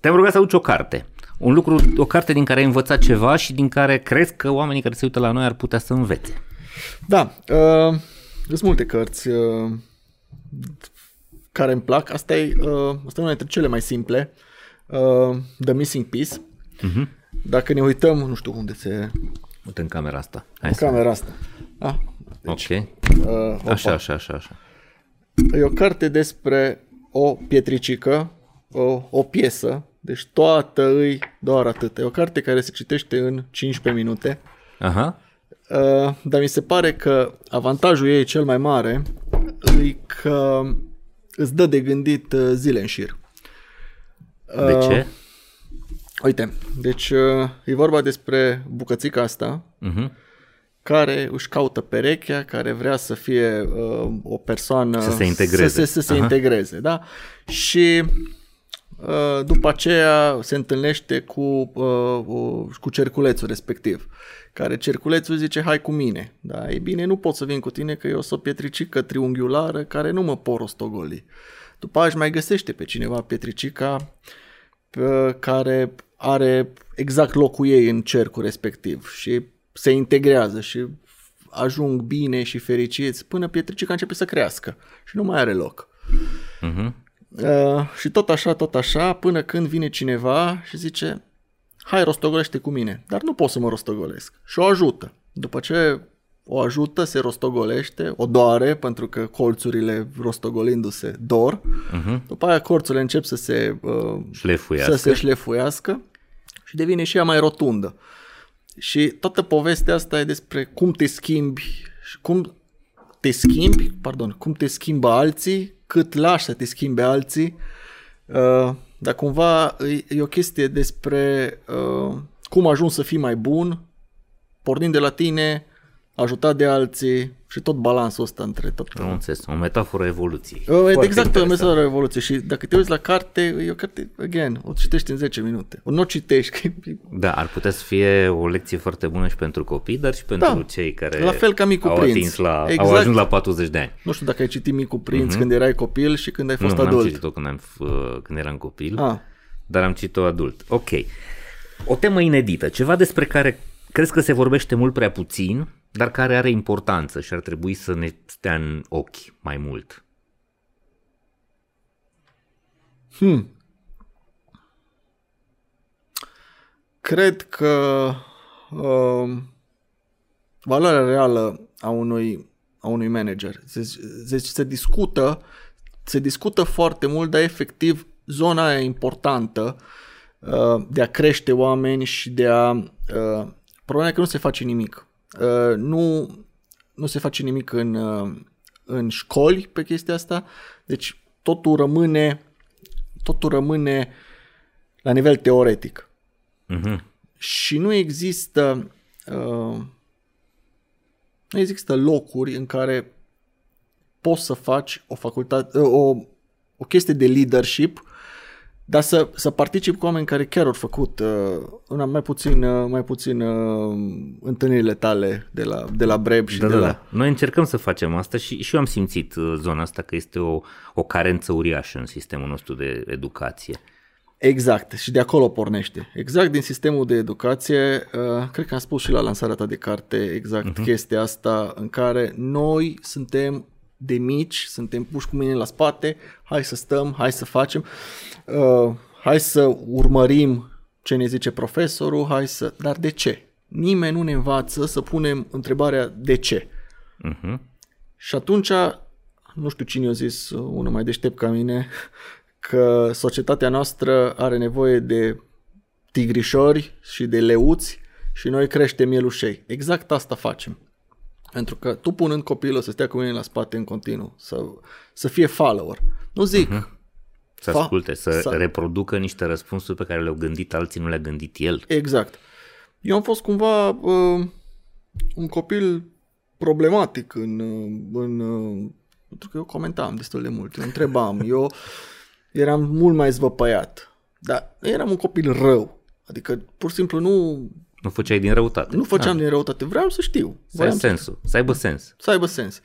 Speaker 2: te-am rugat să aduci o carte. Un lucru, o carte din care ai învățat ceva și din care crezi că oamenii care se uită la noi ar putea să învețe.
Speaker 1: Da, uh, sunt multe cărți uh, care îmi plac. Asta e, uh, asta e una dintre cele mai simple. Uh, The Missing Piece. Uh-huh. Dacă ne uităm, nu știu unde se
Speaker 2: Uite în camera asta. Hai
Speaker 1: în camera asta. Ah,
Speaker 2: deci, ok. Uh, așa, așa, așa, așa.
Speaker 1: E o carte despre o pietricică, o, o piesă, deci toată îi doar atât. E o carte care se citește în 15 minute.
Speaker 2: Aha.
Speaker 1: Uh, dar mi se pare că avantajul ei cel mai mare e că îți dă de gândit uh, zile în șir.
Speaker 2: De ce?
Speaker 1: Uite, deci uh, e vorba despre bucățica asta
Speaker 2: Uh-huh.
Speaker 1: care își caută perechea, care vrea să fie uh, o persoană...
Speaker 2: Să se integreze.
Speaker 1: Să, să, să se
Speaker 2: Aha.
Speaker 1: integreze, da? Și uh, după aceea se întâlnește cu, uh, uh, cu cerculețul respectiv, care cerculețul zice, hai cu mine. Da? Ei bine, nu pot să vin cu tine că eu sunt o pietricică triunghiulară care nu mă pot rostogoli. După aia își mai găsește pe cineva pietricica pe- care are exact locul ei în cercul respectiv și se integrează și ajung bine și fericiți până pietricica începe să crească și nu mai are loc.
Speaker 2: Uh-huh.
Speaker 1: Uh, și tot așa, tot așa, până când vine cineva și zice hai rostogolește cu mine, dar nu pot să mă rostogolesc și o ajută. După ce o ajută, se rostogolește, o doare pentru că colțurile rostogolindu-se dor.
Speaker 2: Uh-huh.
Speaker 1: După aia colțurile încep să se uh,
Speaker 2: Șlefuiască.
Speaker 1: să se șlefuiască și devine și ea mai rotundă. Și toată povestea asta e despre cum te schimbi și cum te schimbi, pardon, cum te schimbă alții, cât lași să te schimbe alții, uh, dar cumva e, e o chestie despre uh, cum ajungi să fii mai bun, pornind de la tine, ajutat de alții și tot balansul ăsta între tot.
Speaker 2: Am înțeles, o metaforă evoluției.
Speaker 1: Uh,
Speaker 2: Foarte
Speaker 1: exact, o
Speaker 2: interesant.
Speaker 1: mesajă revoluție și dacă te uiți la carte, e o carte, again, o citești în 10 minute. O nu o citești, că e-
Speaker 2: Da, ar putea să fie o lecție foarte bună și pentru copii, dar și pentru
Speaker 1: Da,
Speaker 2: cei care
Speaker 1: la fel ca Micul
Speaker 2: au,
Speaker 1: Prinț.
Speaker 2: atins la, au
Speaker 1: Exact.
Speaker 2: ajuns la 40 de ani.
Speaker 1: nu știu dacă ai citit Micul Prinț când erai copil și când ai fost
Speaker 2: Mhm. nu, n-am
Speaker 1: adult.
Speaker 2: citit-o când, am, f- când eram copil,
Speaker 1: Ah,
Speaker 2: dar am citit-o adult. Ok. O temă inedită, ceva despre care crezi că se vorbește mult prea puțin, dar care are importanță și ar trebui să ne stea în ochi mai mult.
Speaker 1: hmm. Cred că uh, valoarea reală a unui, a unui manager se, se, se discută se discută foarte mult, dar efectiv zona aia importantă uh, de a crește oameni și de a... Uh, problema e că nu se face nimic. Uh, nu, nu se face nimic în, uh, în școli pe chestia asta, deci totul rămâne, totul rămâne la nivel teoretic.
Speaker 2: Uh-huh.
Speaker 1: Și nu există uh, nu există locuri în care poți să faci o facultate, o, o chestie de leadership, dar să, să participi cu oameni care chiar au făcut uh, una mai puțin, uh, mai puțin uh, întâlnirile tale de la, de la Breb și
Speaker 2: Da,
Speaker 1: de
Speaker 2: da,
Speaker 1: la...
Speaker 2: da. Noi încercăm să facem asta și, și eu am simțit uh, zona asta că este o, o carență uriașă în sistemul nostru de educație.
Speaker 1: Exact, și de acolo pornește. Exact din sistemul de educație, uh, cred că am spus și la lansarea ta de carte exact uh-huh. chestia asta în care noi suntem de mici, suntem puși cu mine la spate, hai să stăm, hai să facem, uh, hai să urmărim ce ne zice profesorul, hai să... Dar de ce? Nimeni nu ne învață să punem întrebarea de ce.
Speaker 2: Uh-huh.
Speaker 1: Și atunci, nu știu cine a zis, unul mai deștept ca mine, că societatea noastră are nevoie de tigrișori și de leuți și noi creștem mielușei. Exact asta facem. Pentru că tu punând copilul să stea cu mine la spate în continuu, să, să fie follower. Nu zic, uh-huh.
Speaker 2: Să
Speaker 1: Fa-
Speaker 2: asculte, să,
Speaker 1: să-
Speaker 2: să reproducă niște răspunsuri pe care le-au gândit alții, nu le-a gândit el.
Speaker 1: Exact. Eu am fost cumva uh, un copil problematic în, uh, în uh, pentru că eu comentam destul de mult, eu întrebam, eu eram mult mai zvăpăiat, dar eram un copil rău. Adică pur și simplu nu,
Speaker 2: Nu făceai din răutate.
Speaker 1: nu făceam din răutate, vreau să știu.
Speaker 2: Să ai
Speaker 1: Voiam să,
Speaker 2: sensul, să aibă sens.
Speaker 1: să aibă sens.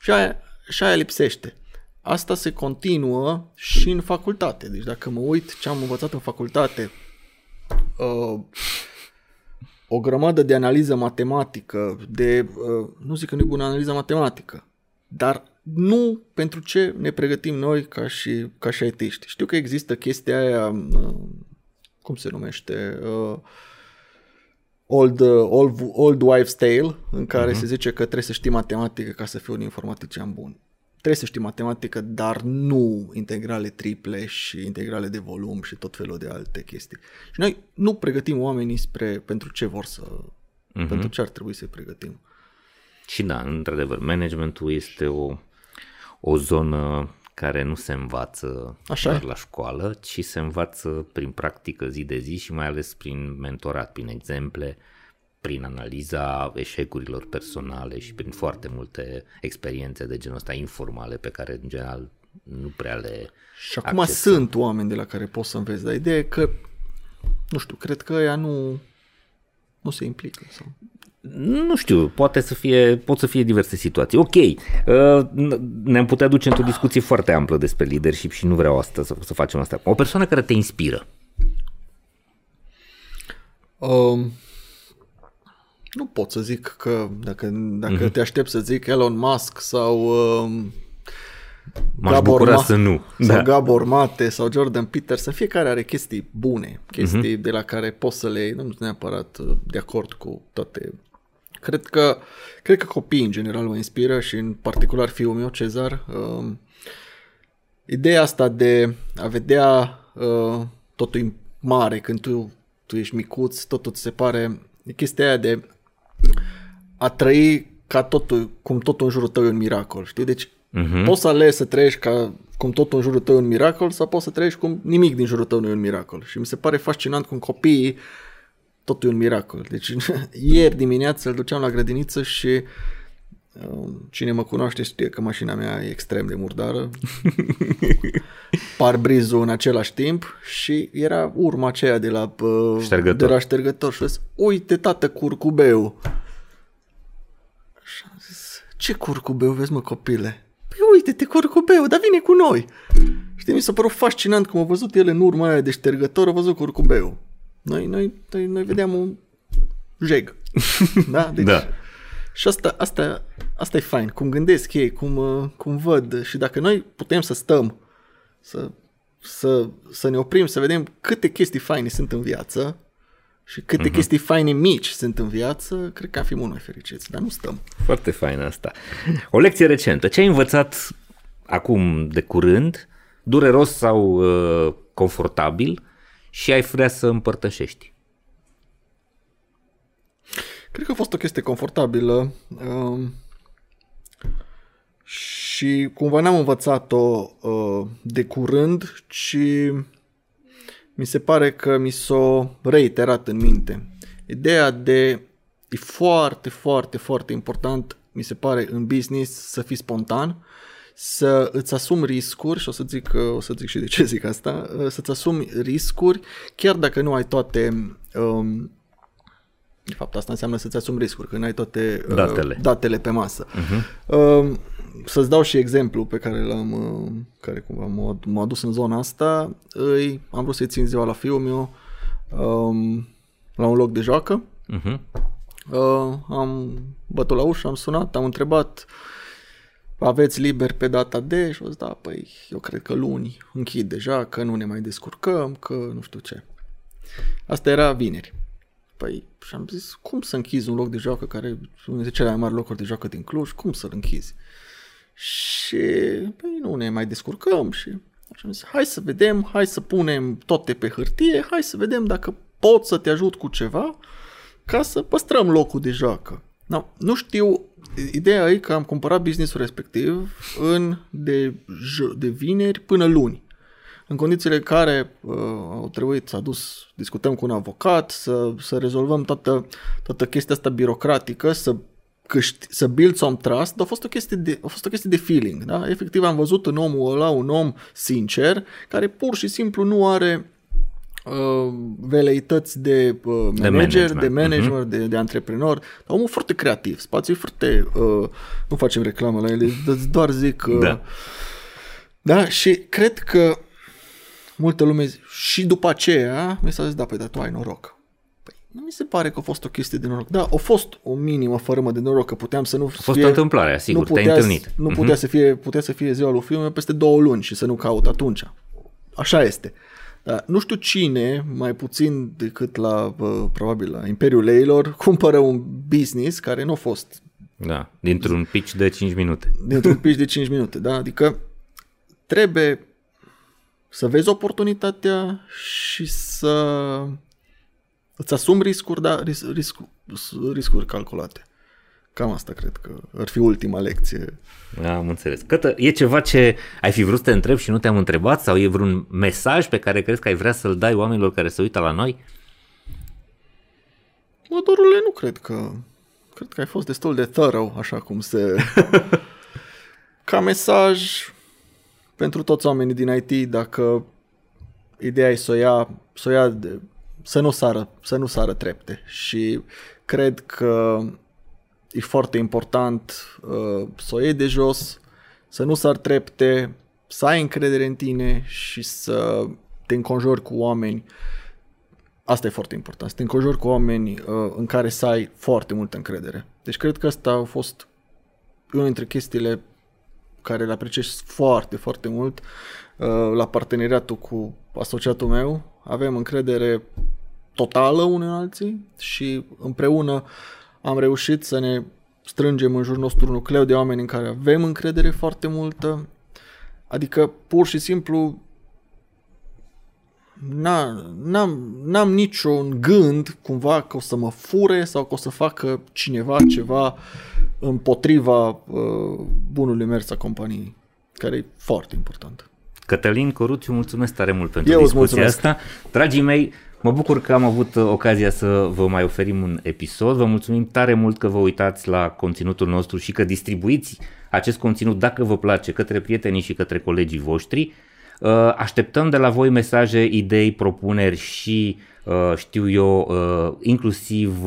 Speaker 1: Și aia, și aia lipsește. Asta se continuă și în facultate. Deci dacă mă uit ce am învățat în facultate, uh, o grămadă de analiză matematică, de, uh, nu zic că nu e bună analiza matematică, dar nu pentru ce ne pregătim noi ca și, ca și IT-ști. Știu că există chestia aia, uh, cum se numește, uh, old, uh, old, old wives tale, în care uh-huh. se zice că trebuie să știi matematică ca să fii un informatician bun. Trebuie să știi matematică, dar nu integrale triple și integrale de volum și tot felul de alte chestii. Și noi nu pregătim oamenii spre pentru ce vor să, uh-huh. pentru ce ar trebui să-i pregătim.
Speaker 2: Și da, într-adevăr, managementul este o, o zonă care nu se învață
Speaker 1: Așa
Speaker 2: doar
Speaker 1: e.
Speaker 2: la școală, ci se învață prin practică zi de zi și mai ales prin mentorat, prin exemple, prin analiza eșecurilor personale și prin foarte multe experiențe de genul ăsta informale pe care în general nu prea le
Speaker 1: Și acum
Speaker 2: accesăm.
Speaker 1: sunt oameni de la care poți să înveți, dar ideea e că, nu știu, cred că ea nu, nu se implică. Sau...
Speaker 2: Nu știu, poate să fie, pot să fie diverse situații. Ok, uh, ne-am putea duce într-o discuție foarte amplă despre leadership și nu vreau asta să, să facem asta. O persoană care te inspiră.
Speaker 1: Um, nu pot să zic că, dacă, dacă
Speaker 2: Mhm.
Speaker 1: mm-hmm. te aștept să zic Elon Musk sau um,
Speaker 2: M-aș
Speaker 1: Gabor
Speaker 2: bucura
Speaker 1: Ma-
Speaker 2: să nu.
Speaker 1: sau
Speaker 2: Da.
Speaker 1: Gabor Mate sau Jordan Peterson, fiecare are chestii bune, chestii
Speaker 2: Mhm.
Speaker 1: mm-hmm. de la care poți să le iei, nu sunt neapărat uh, de acord cu toate. Cred că, cred că copiii în general mă inspiră și în particular fiul meu, Cezar. Um, ideea asta de a vedea uh, totul e mare când tu, tu ești micuț, totul ți se pare, e chestia aia de a trăi ca totul, cum totul în jurul tău e un miracol, știi? Deci
Speaker 2: Mhm.
Speaker 1: poți să alegi să trăiești ca cum totul în jurul tău e un miracol sau poți să trăiești cum nimic din jurul tău nu e un miracol. Și mi se pare fascinant cum copiii totul e un miracol. Deci ieri dimineață îl duceam la grădiniță și um, cine mă cunoaște știe că mașina mea e extrem de murdară. Parbrizul în același timp și era urma aceea de la, uh,
Speaker 2: Ștergător.
Speaker 1: de la ștergător și a zis, uite tată curcubeu. Și am zis, ce curcubeu vezi mă copile? Păi uite-te curcubeu, dar vine cu noi. Știi, mi s-a părut fascinant cum a văzut el în urma aia de ștergător, a văzut curcubeu. Noi, noi, noi, noi vedeam un jeg. da? Deci,
Speaker 2: Da.
Speaker 1: Și asta, asta, asta e fain, cum gândesc ei, cum, uh, cum văd și dacă noi putem să stăm, să, să, să ne oprim, să vedem câte chestii faine sunt în viață și câte uh-huh. chestii faine mici sunt în viață, cred că am fi mult mai fericiți, dar nu stăm.
Speaker 2: Foarte fain asta. O lecție recentă. Ce ai învățat acum de curând, dureros sau uh, confortabil și ai vrea să împărtășești?
Speaker 1: Cred că a fost o chestie confortabilă um, și cumva n-am învățat-o uh, de curând, ci mi se pare că mi s-o reiterat în minte. Ideea de e foarte, foarte, foarte important, mi se pare, în business să fii spontan, să îți asumi riscuri, și o să zic, o să zic și de ce zic asta, să-ți asumi riscuri, chiar dacă nu ai toate um, de fapt, asta înseamnă să-ți asumi riscuri, când ai toate uh,
Speaker 2: Datele.
Speaker 1: datele pe masă. Uh-huh. Uh, să-ți dau și exemplu pe care l-am, uh, care cumva m-a, m-a adus în zona asta. Îi, am vrut să-i țin ziua la fiul meu um, la un loc de joacă.
Speaker 2: Uh-huh.
Speaker 1: Uh, am bătut la ușă, am sunat, am întrebat aveți liber pe data de și o zis, da, păi eu cred că luni închid deja, că nu ne mai descurcăm, că nu știu ce. Asta era vineri. Păi, și am zis, cum să închizi un loc de joacă care e unul dintre cele mai mari locuri de joacă din Cluj, cum să-l închizi? Și, păi, nu ne mai descurcăm și așa am zis, hai să vedem, hai să punem toate pe hârtie, hai să vedem dacă pot să te ajut cu ceva ca să păstrăm locul de joacă. No, nu știu, ideea e că am cumpărat businessul respectiv în de, j- de vineri până luni în condițiile în care uh, au trebuit să adus, discutăm cu un avocat, să, să rezolvăm toată, toată chestia asta birocratică, să câști, să build some trust, a fost o chestie de, a fost o chestie de feeling. Da? Efectiv am văzut în omul ăla un om sincer, care pur și simplu nu are uh, veleități de uh, manager,
Speaker 2: management.
Speaker 1: de manager, uh-huh. de, de antreprenor, dar omul foarte creativ, spațiul e foarte, uh, nu facem reclamă la ele, doar zic, uh,
Speaker 2: Da.
Speaker 1: da, și cred că multă lume, zi- și după aceea, mi s-a zis, da, păi, dar tu ai noroc. Păi, nu mi se pare că a fost o chestie de noroc. Da, a fost o minimă fărâmă de noroc, că puteam să nu
Speaker 2: A fost o întâmplare, sigur,
Speaker 1: nu
Speaker 2: te-ai
Speaker 1: putea,
Speaker 2: întâlnit.
Speaker 1: Nu
Speaker 2: Mhm.
Speaker 1: putea, să fie, putea să fie ziua lui fiul meu peste două luni și să nu caut atunci. Așa este. Dar nu știu cine, mai puțin decât la, uh, probabil, la Imperiul Leilor, cumpără un business care nu a fost
Speaker 2: Da, dintr-un pitch de 5 minute.
Speaker 1: dintr-un pitch de 5 minute, da? Adică trebuie să vezi oportunitatea și să îți asumi riscuri, da, ris- risc, riscuri calculate. Cam asta cred că ar fi ultima lecție.
Speaker 2: Am înțeles. Cătă, e ceva ce ai fi vrut să te întreb și nu te-am întrebat sau e vreun mesaj pe care crezi că ai vrea să-l dai oamenilor care se uită la noi?
Speaker 1: Mă, dorule, nu cred că... Cred că ai fost destul de thorough, așa cum se... Ca mesaj pentru toți oamenii din IT, dacă ideea e să o ia, să o ia de, să nu sară, să nu sară trepte și cred că e foarte important uh, să o iei de jos, să nu sar trepte, să ai încredere în tine și să te înconjori cu oameni. Asta e foarte important, să te înconjori cu oameni uh, în care să ai foarte multă încredere. Deci cred că asta a fost una dintre chestiile care le apreciez foarte, foarte mult uh, la parteneriatul cu asociatul meu. Avem încredere totală unul în alții și împreună am reușit să ne strângem în jurul nostru un nucleu de oameni în care avem încredere foarte multă. Adică, pur și simplu, n-am, n-am niciun gând cumva că o să mă fure sau că o să facă cineva ceva împotriva uh, bunului mers a companiei, care e foarte important.
Speaker 2: Cătălin Coruțiu, mulțumesc tare mult pentru Eu discuția asta. Dragii mei, Mă bucur că am avut uh, ocazia să vă mai oferim un episod. Vă mulțumim tare mult că vă uitați la conținutul nostru și că distribuiți acest conținut dacă vă place către prietenii și către colegii voștri. Uh, așteptăm de la voi mesaje, idei, propuneri și uh, știu eu, inclusiv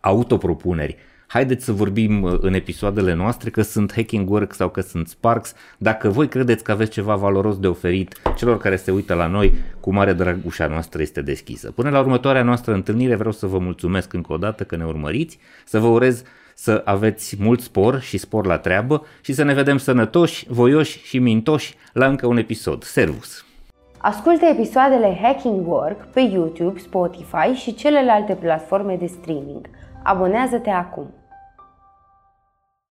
Speaker 2: autopropuneri haideți să vorbim uh, în episoadele noastre că sunt Hacking Work sau că sunt Sparks. Dacă voi credeți că aveți ceva valoros de oferit celor care se uită la noi, cu mare drag ușa noastră este deschisă. Până la următoarea noastră întâlnire vreau să vă mulțumesc încă o dată că ne urmăriți, să vă urez să aveți mult spor și spor la treabă și să ne vedem sănătoși, voioși și mintoși la încă un episod. Servus!
Speaker 3: Ascultă episoadele Hacking Work pe YouTube, Spotify și celelalte platforme de streaming. Abonează-te acum!